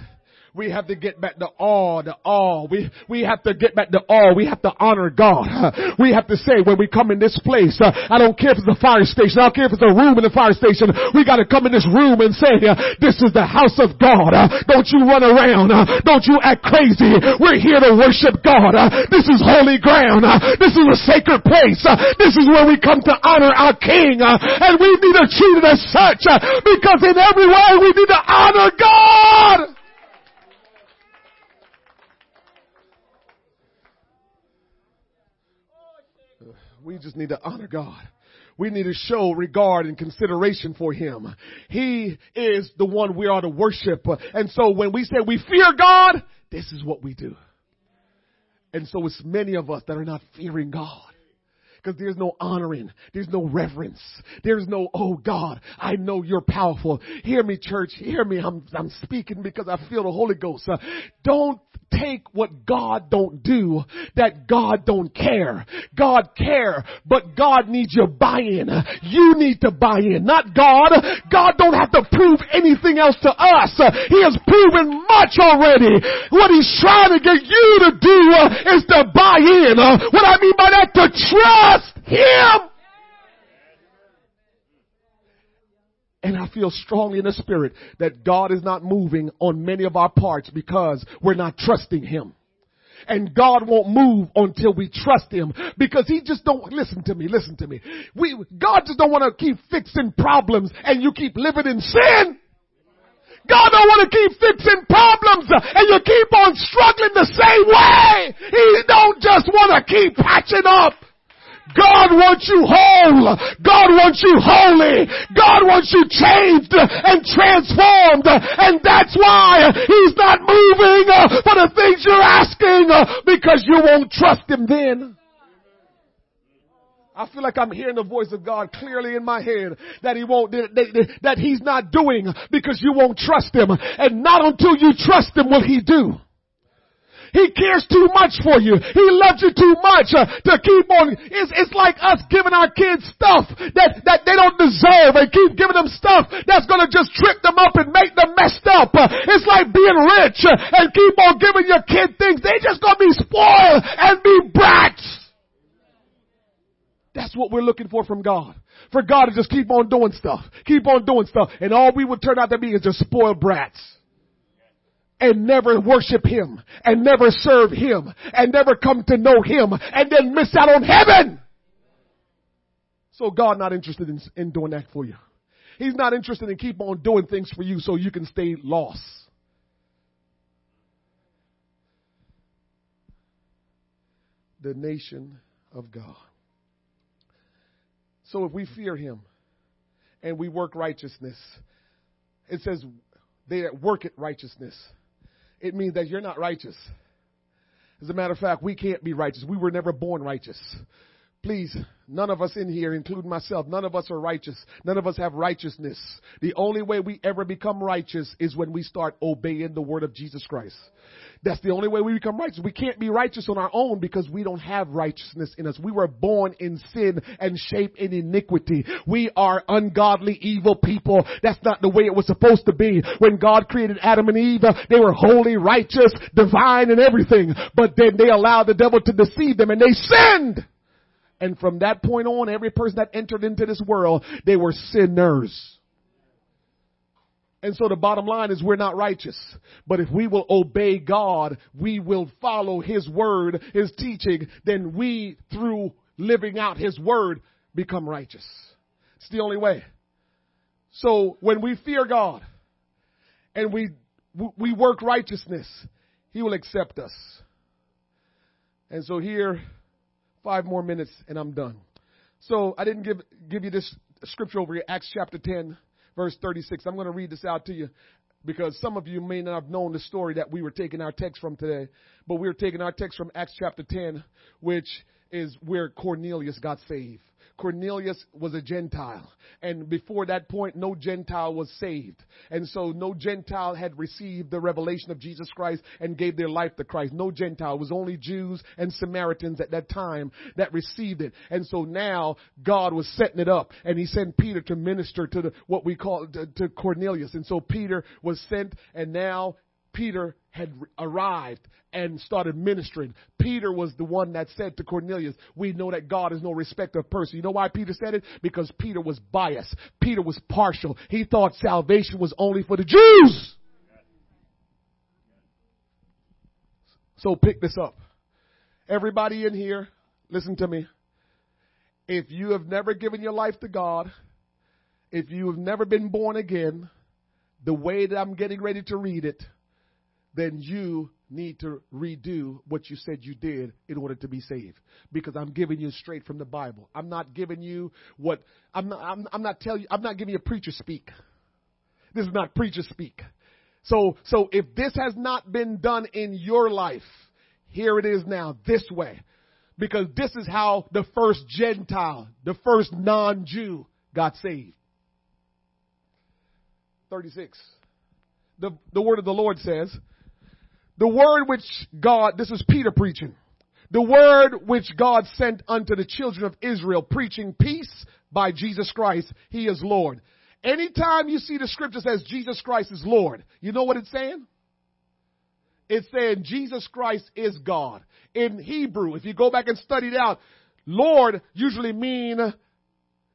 We have to get back to awe, the awe. We, we have to get back to awe. We have to honor God. We have to say when we come in this place, uh, I don't care if it's a fire station. I don't care if it's a room in the fire station. We got to come in this room and say, uh, this is the house of God. Uh, don't you run around. Don't you act crazy. We're here to worship God. This is holy ground. This is a sacred place. This is where we come to honor our King. And we need to treat it as such because in every way we need to honor God. We just need to honor God. We need to show regard and consideration for Him. He is the one we are to worship. And so when we say we fear God, this is what we do. And so it's many of us that are not fearing God. Because there's no honoring. There's no reverence. There's no, oh God, I know you're powerful. Hear me, church. Hear me. I'm, I'm speaking because I feel the Holy Ghost. Uh, don't take what God don't do that God don't care. God care, but God needs your buy-in. You need to buy in, not God. God don't have to prove anything else to us. He has proven much already. What he's trying to get you to do uh, is to buy in. Uh, what I mean by that, to trust Him. And I feel strongly in the spirit that God is not moving on many of our parts because we're not trusting Him. And God won't move until we trust Him because He just don't, listen to me, listen to me. We, God just don't want to keep fixing problems and you keep living in sin. God don't want to keep fixing problems and you keep on struggling the same way. He don't just want to keep patching up. God wants you whole. God wants you holy. God wants you changed and transformed. And that's why He's not moving uh, for the things you're asking uh, because you won't trust Him then. I feel like I'm hearing the voice of God clearly in my head that He won't, that, that He's not doing because you won't trust Him. And not until you trust Him will He do. He cares too much for you. He loves you too much uh, to keep on. It's, it's like us giving our kids stuff that, that they don't deserve and keep giving them stuff that's gonna just trip them up and make them messed up. Uh, it's like being rich uh, and keep on giving your kid things. They just gonna be spoiled and be brats. That's what we're looking for from God. For God to just keep on doing stuff. Keep on doing stuff. And all we would turn out to be is just spoiled brats and never worship Him and never serve Him and never come to know Him and then miss out on heaven. So God not interested in, in doing that for you. He's not interested in keep on doing things for you so you can stay lost. The nation of God. So if we fear Him and we work righteousness, it says they that work at righteousness it means that you're not righteous. As a matter of fact, we can't be righteous. We were never born righteous. Please, none of us in here, including myself, none of us are righteous. None of us have righteousness. The only way we ever become righteous is when we start obeying the word of Jesus Christ. That's the only way we become righteous. We can't be righteous on our own because we don't have righteousness in us. We were born in sin and shaped in iniquity. We are ungodly, evil people. That's not the way it was supposed to be. When God created Adam and Eve, they were holy, righteous, divine, and everything. But then they allowed the devil to deceive them and they sinned. And from that point on, every person that entered into this world, they were sinners. And so the bottom line is we're not righteous. But if we will obey God, we will follow His word, His teaching, then we, through living out His word, become righteous. It's the only way. So when we fear God and we, we work righteousness, He will accept us. And so here, five more minutes and I'm done. So I didn't give, give you this scripture over here, Acts chapter 10 verse 36. I'm going to read this out to you because some of you may not have known the story that we were taking our text from today, but we were taking our text from Acts chapter 10, which is where Cornelius got saved. Cornelius was a Gentile. And before that point, no Gentile was saved. And so no Gentile had received the revelation of Jesus Christ and gave their life to Christ. No Gentile. It was only Jews and Samaritans at that time that received it. And so now God was setting it up and he sent Peter to minister to the, what we call to, to Cornelius. And so Peter was sent and now Peter had arrived and started ministering. Peter was the one that said to Cornelius, we know that God is no respecter of person. You know why Peter said it? Because Peter was biased. Peter was partial. He thought salvation was only for the Jews. So pick this up. Everybody in here, listen to me. If you have never given your life to God, if you have never been born again, the way that I'm getting ready to read it, then you need to redo what you said you did in order to be saved because I'm giving you straight from the Bible. I'm not giving you what I'm not I'm, I'm not telling you I'm not giving you preacher speak. This is not preacher speak. So so if this has not been done in your life, here it is now this way. Because this is how the first Gentile, the first non-Jew got saved. 36. The, the word of the Lord says, the word which God, this is Peter preaching, the word which God sent unto the children of Israel, preaching peace by Jesus Christ, He is Lord. Anytime you see the scripture says Jesus Christ is Lord, you know what it's saying? It's saying Jesus Christ is God. In Hebrew, if you go back and study it out, Lord usually mean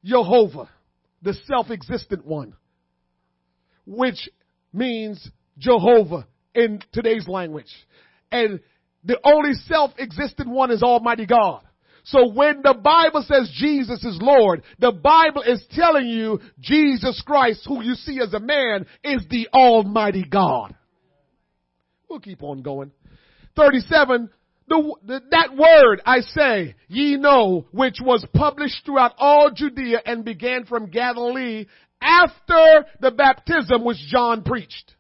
Jehovah, the self-existent one, which means Jehovah in today's language. And the only self-existent one is Almighty God. So when the Bible says Jesus is Lord, the Bible is telling you Jesus Christ, who you see as a man, is the Almighty God. We'll keep on going. 37, the, the, that word I say, ye know, which was published throughout all Judea and began from Galilee after the baptism which John preached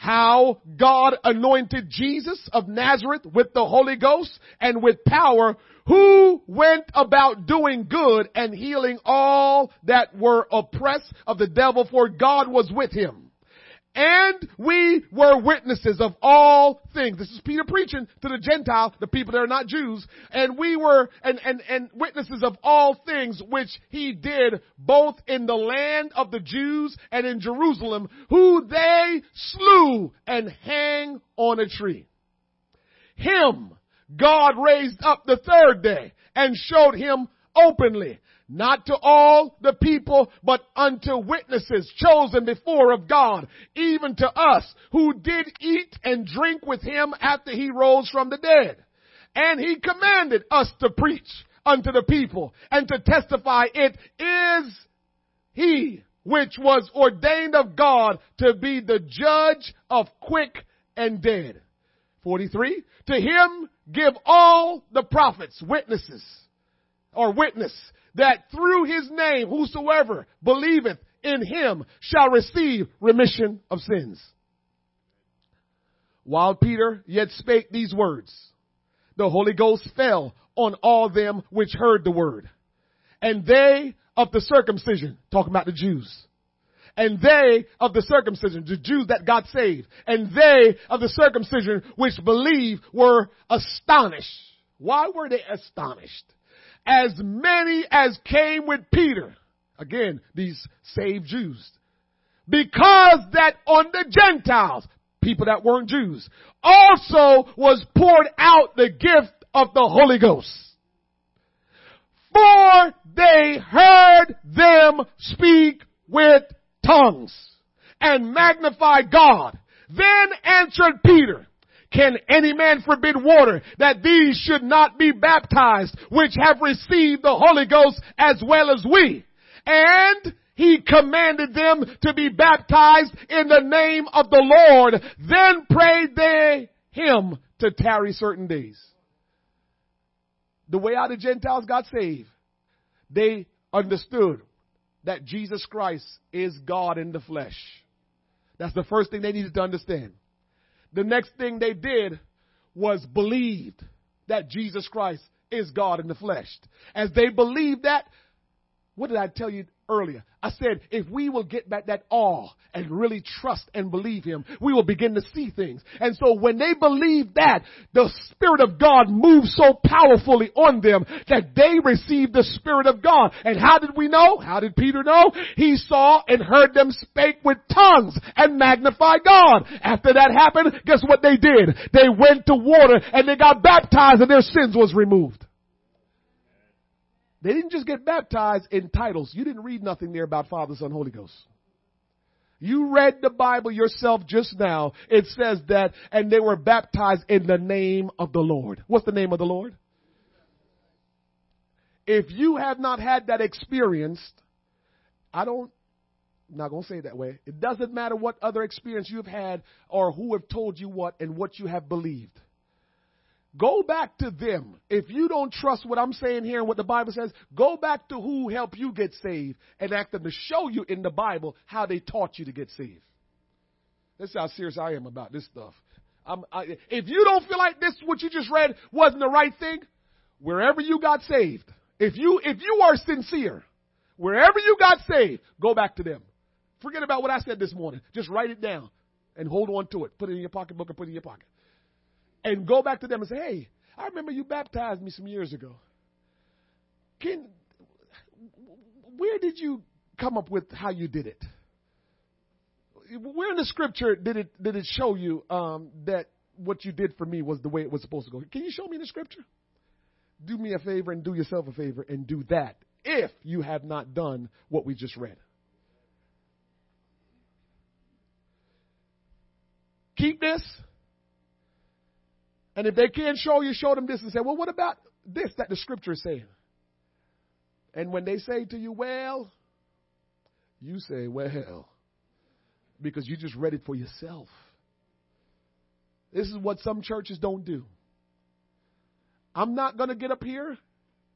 how God anointed Jesus of Nazareth with the Holy Ghost and with power, who went about doing good and healing all that were oppressed of the devil, for God was with him. And we were witnesses of all things. This is Peter preaching to the Gentiles, the people that are not Jews. And we were, and, and, and witnesses of all things which he did both in the land of the Jews and in Jerusalem, who they slew and hang on a tree. Him God raised up the third day and showed him openly not to all the people, but unto witnesses chosen before of God, even to us who did eat and drink with him after he rose from the dead. And he commanded us to preach unto the people and to testify it is he which was ordained of God to be the judge of quick and dead. 43. To him give all the prophets witnesses or witness that through his name whosoever believeth in him shall receive remission of sins. While Peter yet spake these words, the Holy Ghost fell on all them which heard the word. And they of the circumcision, talking about the Jews, and they of the circumcision, the Jews that got saved, and they of the circumcision which believe were astonished. Why were they astonished? As many as came with Peter. Again, these saved Jews. Because that on the Gentiles, people that weren't Jews, also was poured out the gift of the Holy Ghost. For they heard them speak with tongues and magnify God. Then answered Peter, can any man forbid water that these should not be baptized, which have received the Holy Ghost as well as we? And he commanded them to be baptized in the name of the Lord. Then prayed they him to tarry certain days. The way how the Gentiles got saved, they understood that Jesus Christ is God in the flesh. That's the first thing they needed to understand. The next thing they did was believed that Jesus Christ is God in the flesh. As they believed that, what did I tell you earlier. I said, if we will get back that awe and really trust and believe Him, we will begin to see things. And so when they believed that, the Spirit of God moved so powerfully on them that they received the Spirit of God. And how did we know? How did Peter know? He saw and heard them spake with tongues and magnify God. After that happened, guess what they did? They went to water and they got baptized and their sins was removed. They didn't just get baptized in titles. You didn't read nothing there about Father, Son, Holy Ghost. You read the Bible yourself just now. It says that, and they were baptized in the name of the Lord. What's the name of the Lord? If you have not had that experience, I don't, I'm not going to say it that way. It doesn't matter what other experience you've had or who have told you what and what you have believed. Go back to them. If you don't trust what I'm saying here and what the Bible says, go back to who helped you get saved and ask them to show you in the Bible how they taught you to get saved. That's how serious I am about this stuff. I, if you don't feel like this, what you just read wasn't the right thing, wherever you got saved, if you, if you are sincere, wherever you got saved, go back to them. Forget about what I said this morning. Just write it down and hold on to it. Put it in your pocketbook or put it in your pocket and go back to them and say, hey, I remember you baptized me some years ago. Can, where did you come up with how you did it? Where in the scripture did it did it show you um, that what you did for me was the way it was supposed to go? Can you show me in the scripture? Do me a favor and do yourself a favor and do that if you have not done what we just read. Keep this and if they can't show you, show them this and say, well, what about this that the scripture is saying? And when they say to you, well, you say, well, because you just read it for yourself. This is what some churches don't do. I'm not going to get up here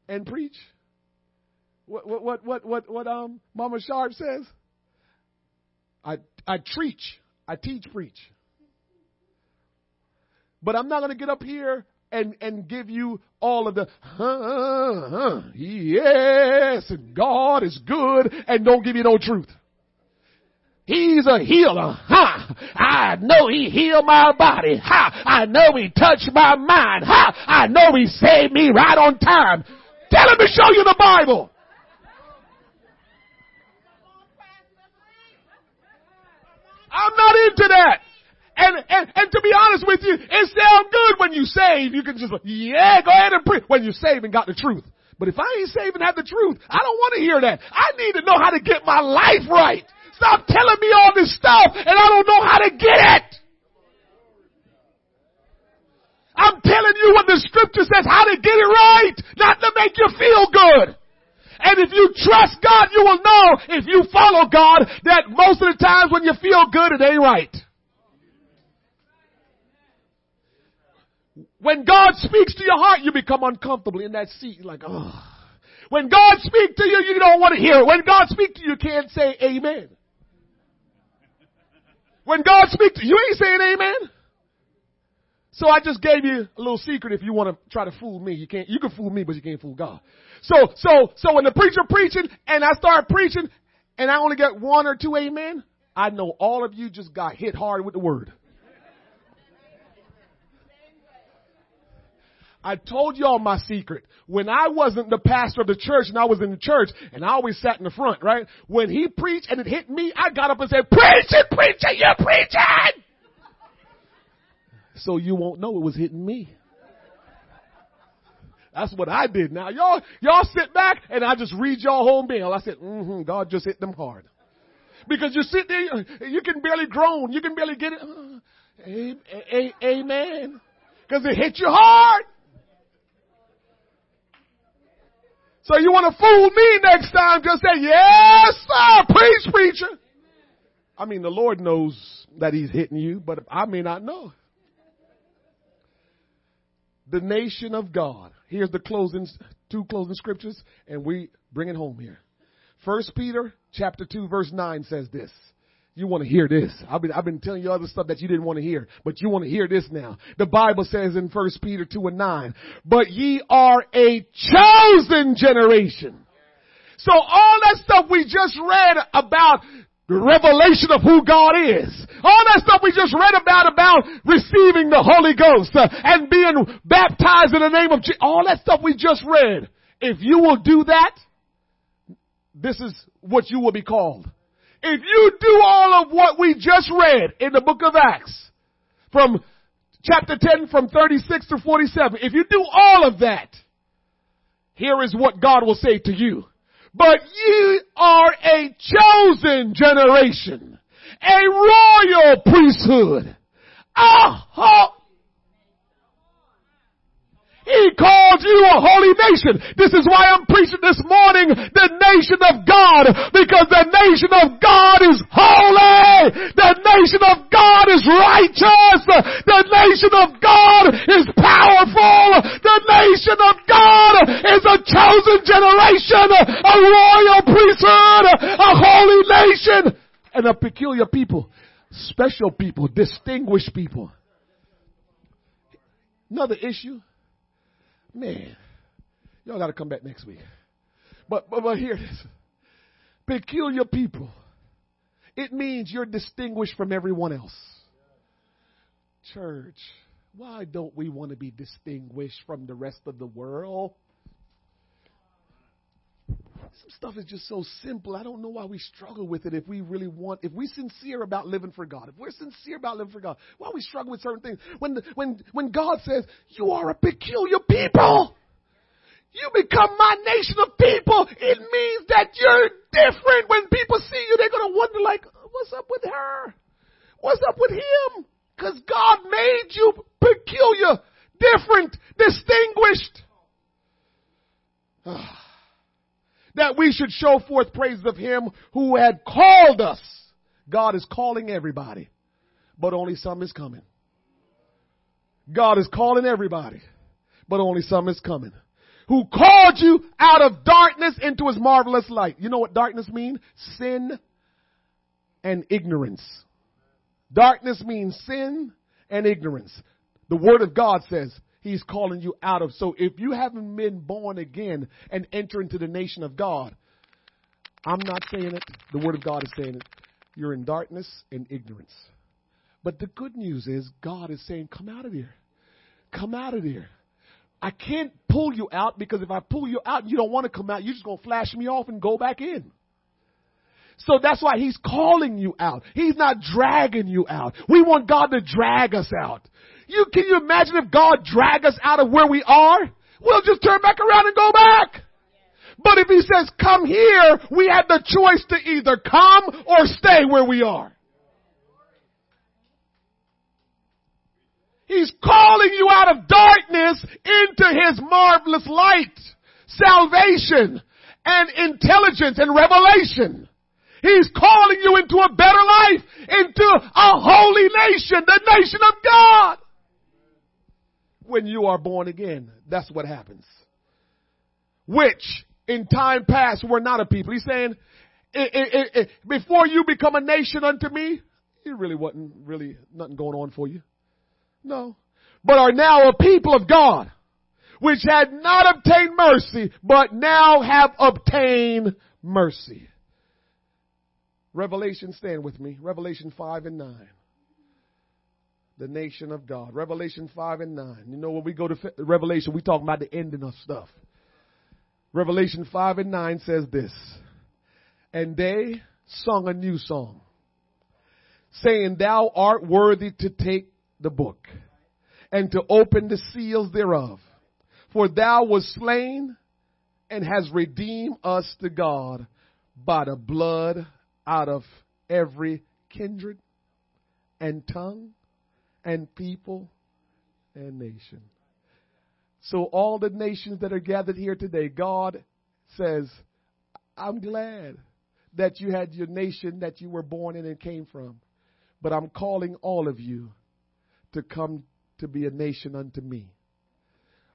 and preach. What what what what what, what um Mama Sharp says? I I teach. I teach preach. But I'm not going to get up here and, and give you all of the, huh, huh, yes, God is good, and don't give you no truth. He's a healer. Ha! I know he healed my body. Ha! I know he touched my mind. Ha! I know he saved me right on time. Tell him to show you the Bible. I'm not into that. And, and, and to be honest with you, it sounds good when you save. You can just, yeah, go ahead and preach when you save and got the truth. But if I ain't saved and have the truth, I don't want to hear that. I need to know how to get my life right. Stop telling me all this stuff and I don't know how to get it. I'm telling you what the scripture says, how to get it right, not to make you feel good. And if you trust God, you will know if you follow God that most of the times when you feel good, it ain't right. When God speaks to your heart, you become uncomfortable in that seat. You're like, oh. When God speaks to you, you don't want to hear it. When God speaks to you, you can't say amen. When God speaks to you, you ain't saying amen. So I just gave you a little secret if you want to try to fool me. You can't, you can fool me, but you can't fool God. So, so, so when the preacher preaching and I start preaching and I only get one or two amen, I know all of you just got hit hard with the word. I told y'all my secret. When I wasn't the pastor of the church and I was in the church and I always sat in the front, right? When he preached and it hit me, I got up and said, preach it, you're preaching! So you won't know it was hitting me. That's what I did. Now y'all, y'all sit back and I just read y'all whole mail. I said, mm-hmm, God just hit them hard. Because you sit there, you can barely groan, you can barely get it. Uh, amen. Because it hit you hard. So you want to fool me next time, just say, yes sir, preach preacher. I mean, the Lord knows that he's hitting you, but I may not know. The nation of God. Here's the closing, two closing scriptures, and we bring it home here. First Peter chapter 2 verse 9 says this. You want to hear this. I've been, I've been telling you other stuff that you didn't want to hear, but you want to hear this now. The Bible says in 1 Peter 2 and 9, but ye are a chosen generation. So all that stuff we just read about the revelation of who God is. All that stuff we just read about, about receiving the Holy Ghost uh, and being baptized in the name of Jesus. All that stuff we just read. If you will do that, this is what you will be called. If you do all of what we just read in the book of Acts, from chapter 10 from 36 to 47, if you do all of that, here is what God will say to you. But ye are a chosen generation, a royal priesthood, a He called you a holy nation. This is why I'm preaching this morning the nation of God because the nation of God is holy. The nation of God is righteous. The nation of God is powerful. The nation of God is a chosen generation, a royal priesthood, a holy nation, and a peculiar people, special people, distinguished people. Another issue Man, y'all got to come back next week. But, but, but here it is. Peculiar people. It means you're distinguished from everyone else. Church, why don't we want to be distinguished from the rest of the world? Some stuff is just so simple. I don't know why we struggle with it if we really want, if we're sincere about living for God, if we're sincere about living for God, why we struggle with certain things? When, the, when, when God says, you are a peculiar people, you become my nation of people, it means that you're different. When people see you, they're going to wonder like, what's up with her? What's up with him? Because God made you peculiar, different, distinguished. Ah. That we should show forth praise of him who had called us. God is calling everybody, but only some is coming. God is calling everybody, but only some is coming. Who called you out of darkness into his marvelous light. You know what darkness means? Sin and ignorance. Darkness means sin and ignorance. The word of God says, He's calling you out of. So if you haven't been born again and enter into the nation of God, I'm not saying it. The Word of God is saying it. You're in darkness and ignorance. But the good news is God is saying, come out of here. Come out of here. I can't pull you out because if I pull you out and you don't want to come out, you're just going to flash me off and go back in. So that's why he's calling you out. He's not dragging you out. We want God to drag us out. You can you imagine if God drag us out of where we are? We'll just turn back around and go back. But if he says come here, we have the choice to either come or stay where we are. He's calling you out of darkness into his marvelous light, salvation and intelligence and revelation. He's calling you into a better life, into a holy nation, the nation of God when you are born again. That's what happens. Which in time past were not a people. He's saying, before you become a nation unto me, it really wasn't really nothing going on for you. No. But are now a people of God, which had not obtained mercy, but now have obtained mercy. Revelation, stand with me. Revelation 5 and 9 the nation of God. Revelation 5 and 9. You know, when we go to Revelation, we talk about the ending of stuff. Revelation 5 and 9 says this. And they sung a new song, saying, Thou art worthy to take the book and to open the seals thereof. For thou wast slain and has redeemed us to God by the blood out of every kindred and tongue and people and nation. So all the nations that are gathered here today, God says, I'm glad that you had your nation that you were born in and came from. But I'm calling all of you to come to be a nation unto me.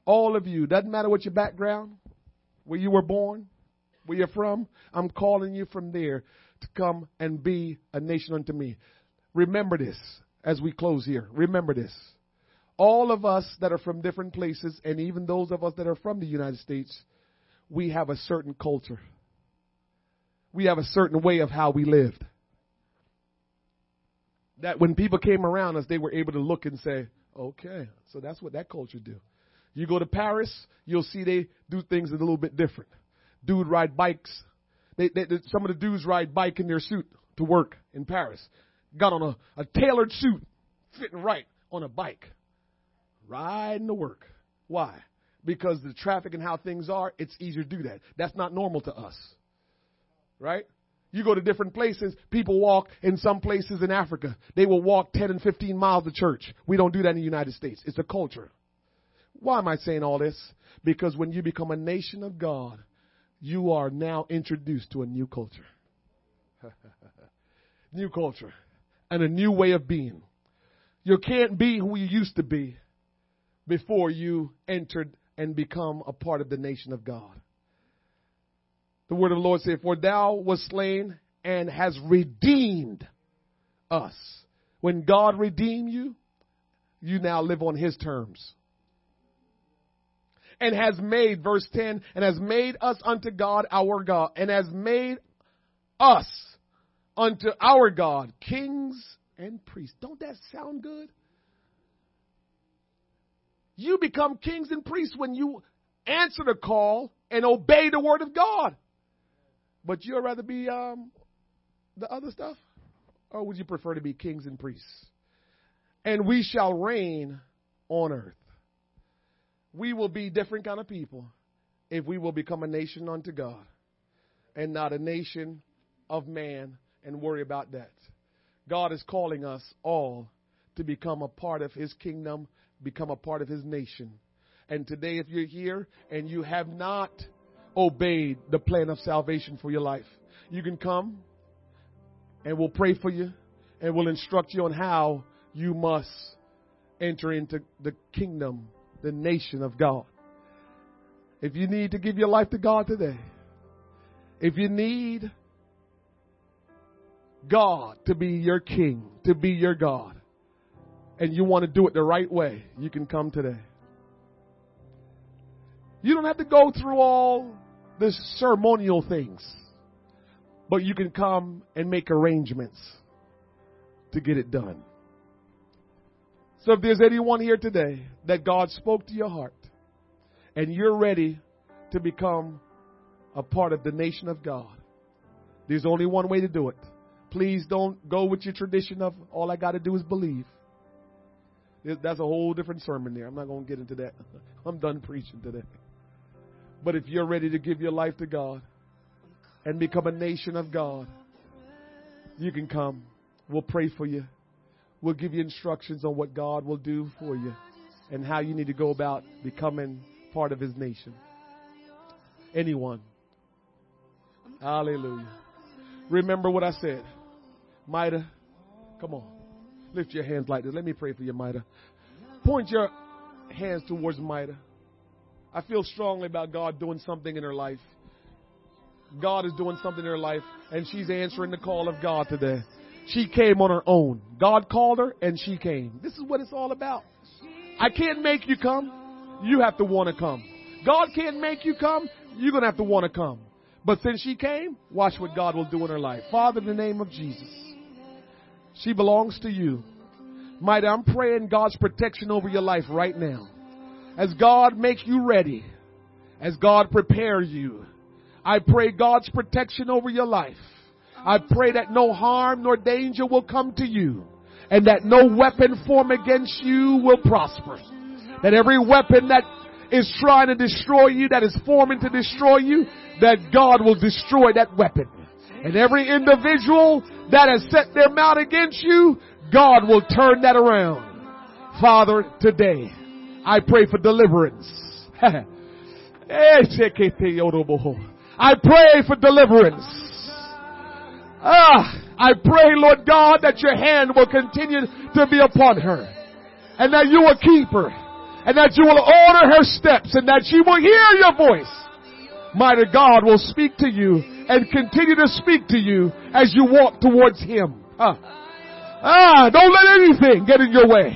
All of you, doesn't matter what your background, where you were born, where you're from, I'm calling you from there to come and be a nation unto me. Remember this as we close here. Remember this. All of us that are from different places, and even those of us that are from the United States, we have a certain culture. We have a certain way of how we lived. That when people came around us, they were able to look and say, okay, so that's what that culture do. You go to Paris, you'll see they do things a little bit different. Dude ride bikes. They, they, some of the dudes ride bike in their suit to work in Paris got on a, a tailored suit, fitting right on a bike, riding to work. Why? Because the traffic and how things are, it's easier to do that. That's not normal to us. Right? You go to different places, people walk in some places in Africa. They will walk 10 and 15 miles to church. We don't do that in the United States. It's a culture. Why am I saying all this? Because when you become a nation of God, you are now introduced to a new culture. new culture. And a new way of being. You can't be who you used to be before you entered and become a part of the nation of God. The word of the Lord said, For thou was slain and has redeemed us. When God redeemed you, you now live on his terms. And has made, verse 10, and has made us unto God our God, and has made us unto our God kings and priests. Don't that sound good? You become kings and priests when you answer the call and obey the word of God. But you'd rather be um, the other stuff? Or would you prefer to be kings and priests? And we shall reign on earth. We will be different kind of people if we will become a nation unto God and not a nation of man and worry about that. God is calling us all to become a part of His kingdom, become a part of His nation. And today, if you're here and you have not obeyed the plan of salvation for your life, you can come and we'll pray for you and we'll instruct you on how you must enter into the kingdom, the nation of God. If you need to give your life to God today, if you need God to be your king, to be your God, and you want to do it the right way, you can come today. You don't have to go through all the ceremonial things, but you can come and make arrangements to get it done. So if there's anyone here today that God spoke to your heart and you're ready to become a part of the nation of God, there's only one way to do it. Please don't go with your tradition of all I got to do is believe. That's a whole different sermon there. I'm not going to get into that. I'm done preaching today. But if you're ready to give your life to God and become a nation of God, you can come. We'll pray for you. We'll give you instructions on what God will do for you and how you need to go about becoming part of His nation. Anyone. Hallelujah. Remember what I said. Mida, come on. Lift your hands like this. Let me pray for you, Mida. Point your hands towards Mida. I feel strongly about God doing something in her life. God is doing something in her life, and she's answering the call of God today. She came on her own. God called her, and she came. This is what it's all about. I can't make you come. You have to want to come. God can't make you come. You're going to have to want to come. But since she came, watch what God will do in her life. Father, in the name of Jesus, she belongs to you. Mida, I'm praying God's protection over your life right now. As God makes you ready, as God prepares you, I pray God's protection over your life. I pray that no harm nor danger will come to you and that no weapon formed against you will prosper. That every weapon that is trying to destroy you, that is forming to destroy you, that God will destroy that weapon. And every individual that has set their mouth against you, God will turn that around. Father, today, I pray for deliverance. I pray for deliverance. Ah, I pray, Lord God, that your hand will continue to be upon her and that you will keep her and that you will order her steps and that she will hear your voice. Mighty God will speak to you and continue to speak to you as you walk towards Him. Ah, ah don't let anything get in your way.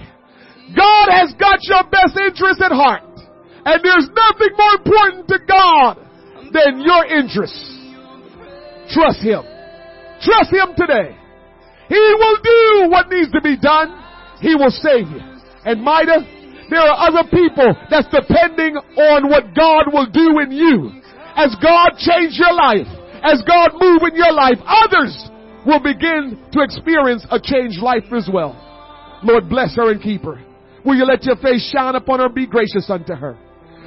God has got your best interest at heart. And there's nothing more important to God than your interests. Trust Him. Trust Him today. He will do what needs to be done. He will save you. And Mida, there are other people that's depending on what God will do in you. As God change your life, as God move in your life, others will begin to experience a changed life as well. Lord, bless her and keep her. Will you let your face shine upon her? Be gracious unto her.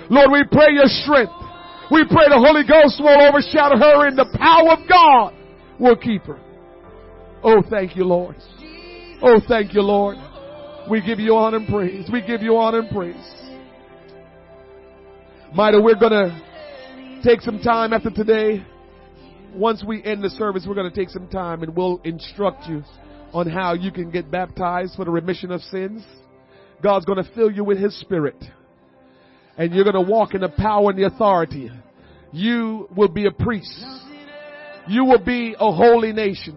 Lord, we pray your strength. We pray the Holy Ghost will overshadow her and the power of God will keep her. Oh, thank you, Lord. Oh, thank you, Lord. We give you honor and praise. We give you honor and praise. Mida, we're gonna take some time after today. Once we end the service, we're gonna take some time and we'll instruct you on how you can get baptized for the remission of sins. God's gonna fill you with His Spirit. And you're gonna walk in the power and the authority. You will be a priest. You will be a holy nation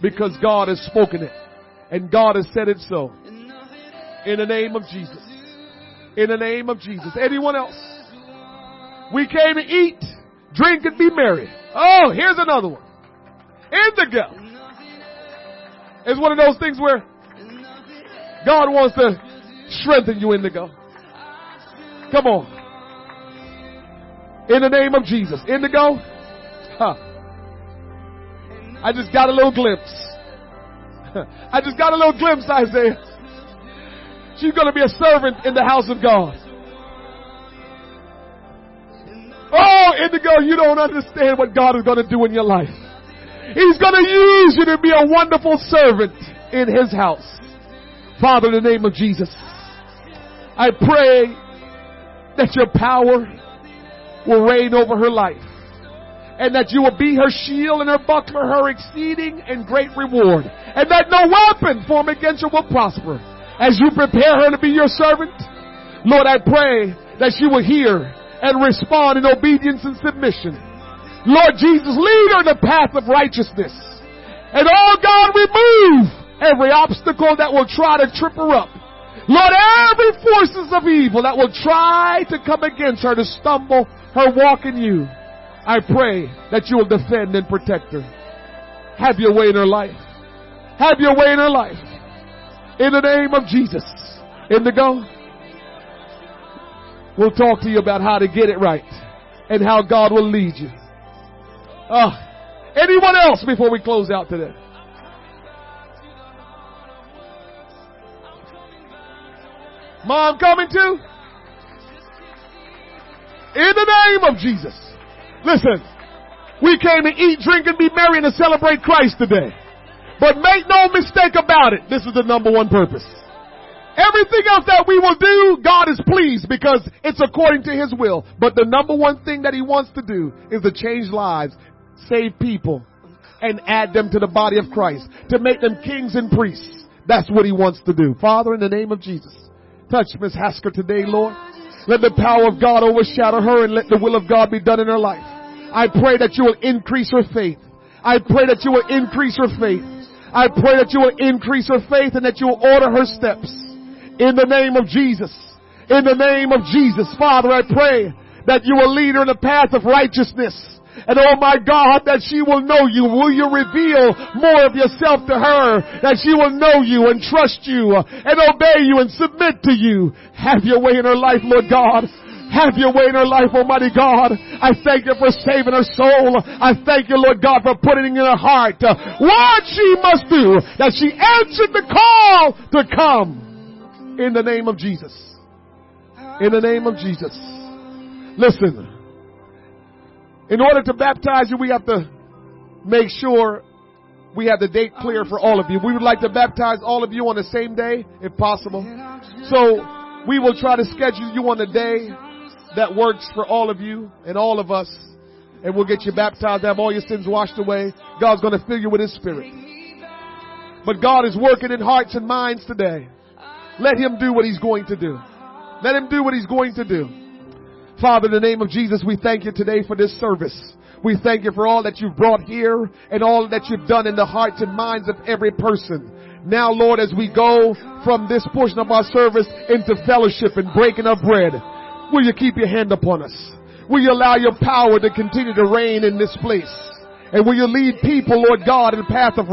because God has spoken it. And God has said it so. In the name of Jesus. In the name of Jesus. Anyone else? We came to eat, drink, and be merry. Oh, here's another one. Indigo. It's one of those things where God wants to strengthen you, Indigo. Come on. In the name of Jesus. Indigo. Huh. I just got a little glimpse. I just got a little glimpse, Isaiah. She's going to be a servant in the house of God. Oh, Indigo, you don't understand what God is going to do in your life. He's going to use you to be a wonderful servant in His house. Father, in the name of Jesus, I pray that your power will reign over her life and that you will be her shield and her buckler, her exceeding and great reward, and that no weapon formed against her will prosper. As you prepare her to be your servant, Lord, I pray that she will hear and respond in obedience and submission. Lord Jesus, lead her in the path of righteousness. And oh God, remove every obstacle that will try to trip her up. Lord, every forces of evil that will try to come against her to stumble her walk in you. I pray that you will defend and protect her. Have your way in her life. Have your way in her life. In the name of Jesus. Indigo. We'll talk to you about how to get it right and how God will lead you. Uh, anyone else before we close out today? Mom coming too? In the name of Jesus. Listen, we came to eat, drink, and be merry and to celebrate Christ today. But make no mistake about it, this is the number one purpose. Everything else that we will do, God is pleased because it's according to His will. But the number one thing that He wants to do is to change lives, save people, and add them to the body of Christ, to make them kings and priests. That's what He wants to do. Father, in the name of Jesus, touch Miss Hasker today, Lord. Let the power of God overshadow her and let the will of God be done in her life. I pray that you will increase her faith. I pray that you will increase her faith. I pray that you will increase her faith and that you will order her steps. In the name of Jesus. In the name of Jesus. Father, I pray that you will lead her in the path of righteousness. And oh my God, that she will know you. Will you reveal more of yourself to her? That she will know you and trust you and obey you and submit to you. Have your way in her life, Lord God. Have your way in her life, Almighty God. I thank you for saving her soul. I thank you, Lord God, for putting in her heart what she must do. That she answered the call to come. In the name of Jesus. In the name of Jesus. Listen. In order to baptize you, we have to make sure we have the date clear for all of you. We would like to baptize all of you on the same day, if possible. So we will try to schedule you on a day that works for all of you and all of us. And we'll get you baptized, have all your sins washed away. God's going to fill you with His Spirit. But God is working in hearts and minds today. Let Him do what He's going to do. Let Him do what He's going to do. Father, in the name of Jesus, we thank you today for this service. We thank you for all that you've brought here and all that you've done in the hearts and minds of every person. Now, Lord, as we go from this portion of our service into fellowship and breaking of bread, will you keep your hand upon us? Will you allow your power to continue to reign in this place? And will you lead people, Lord God, in the path of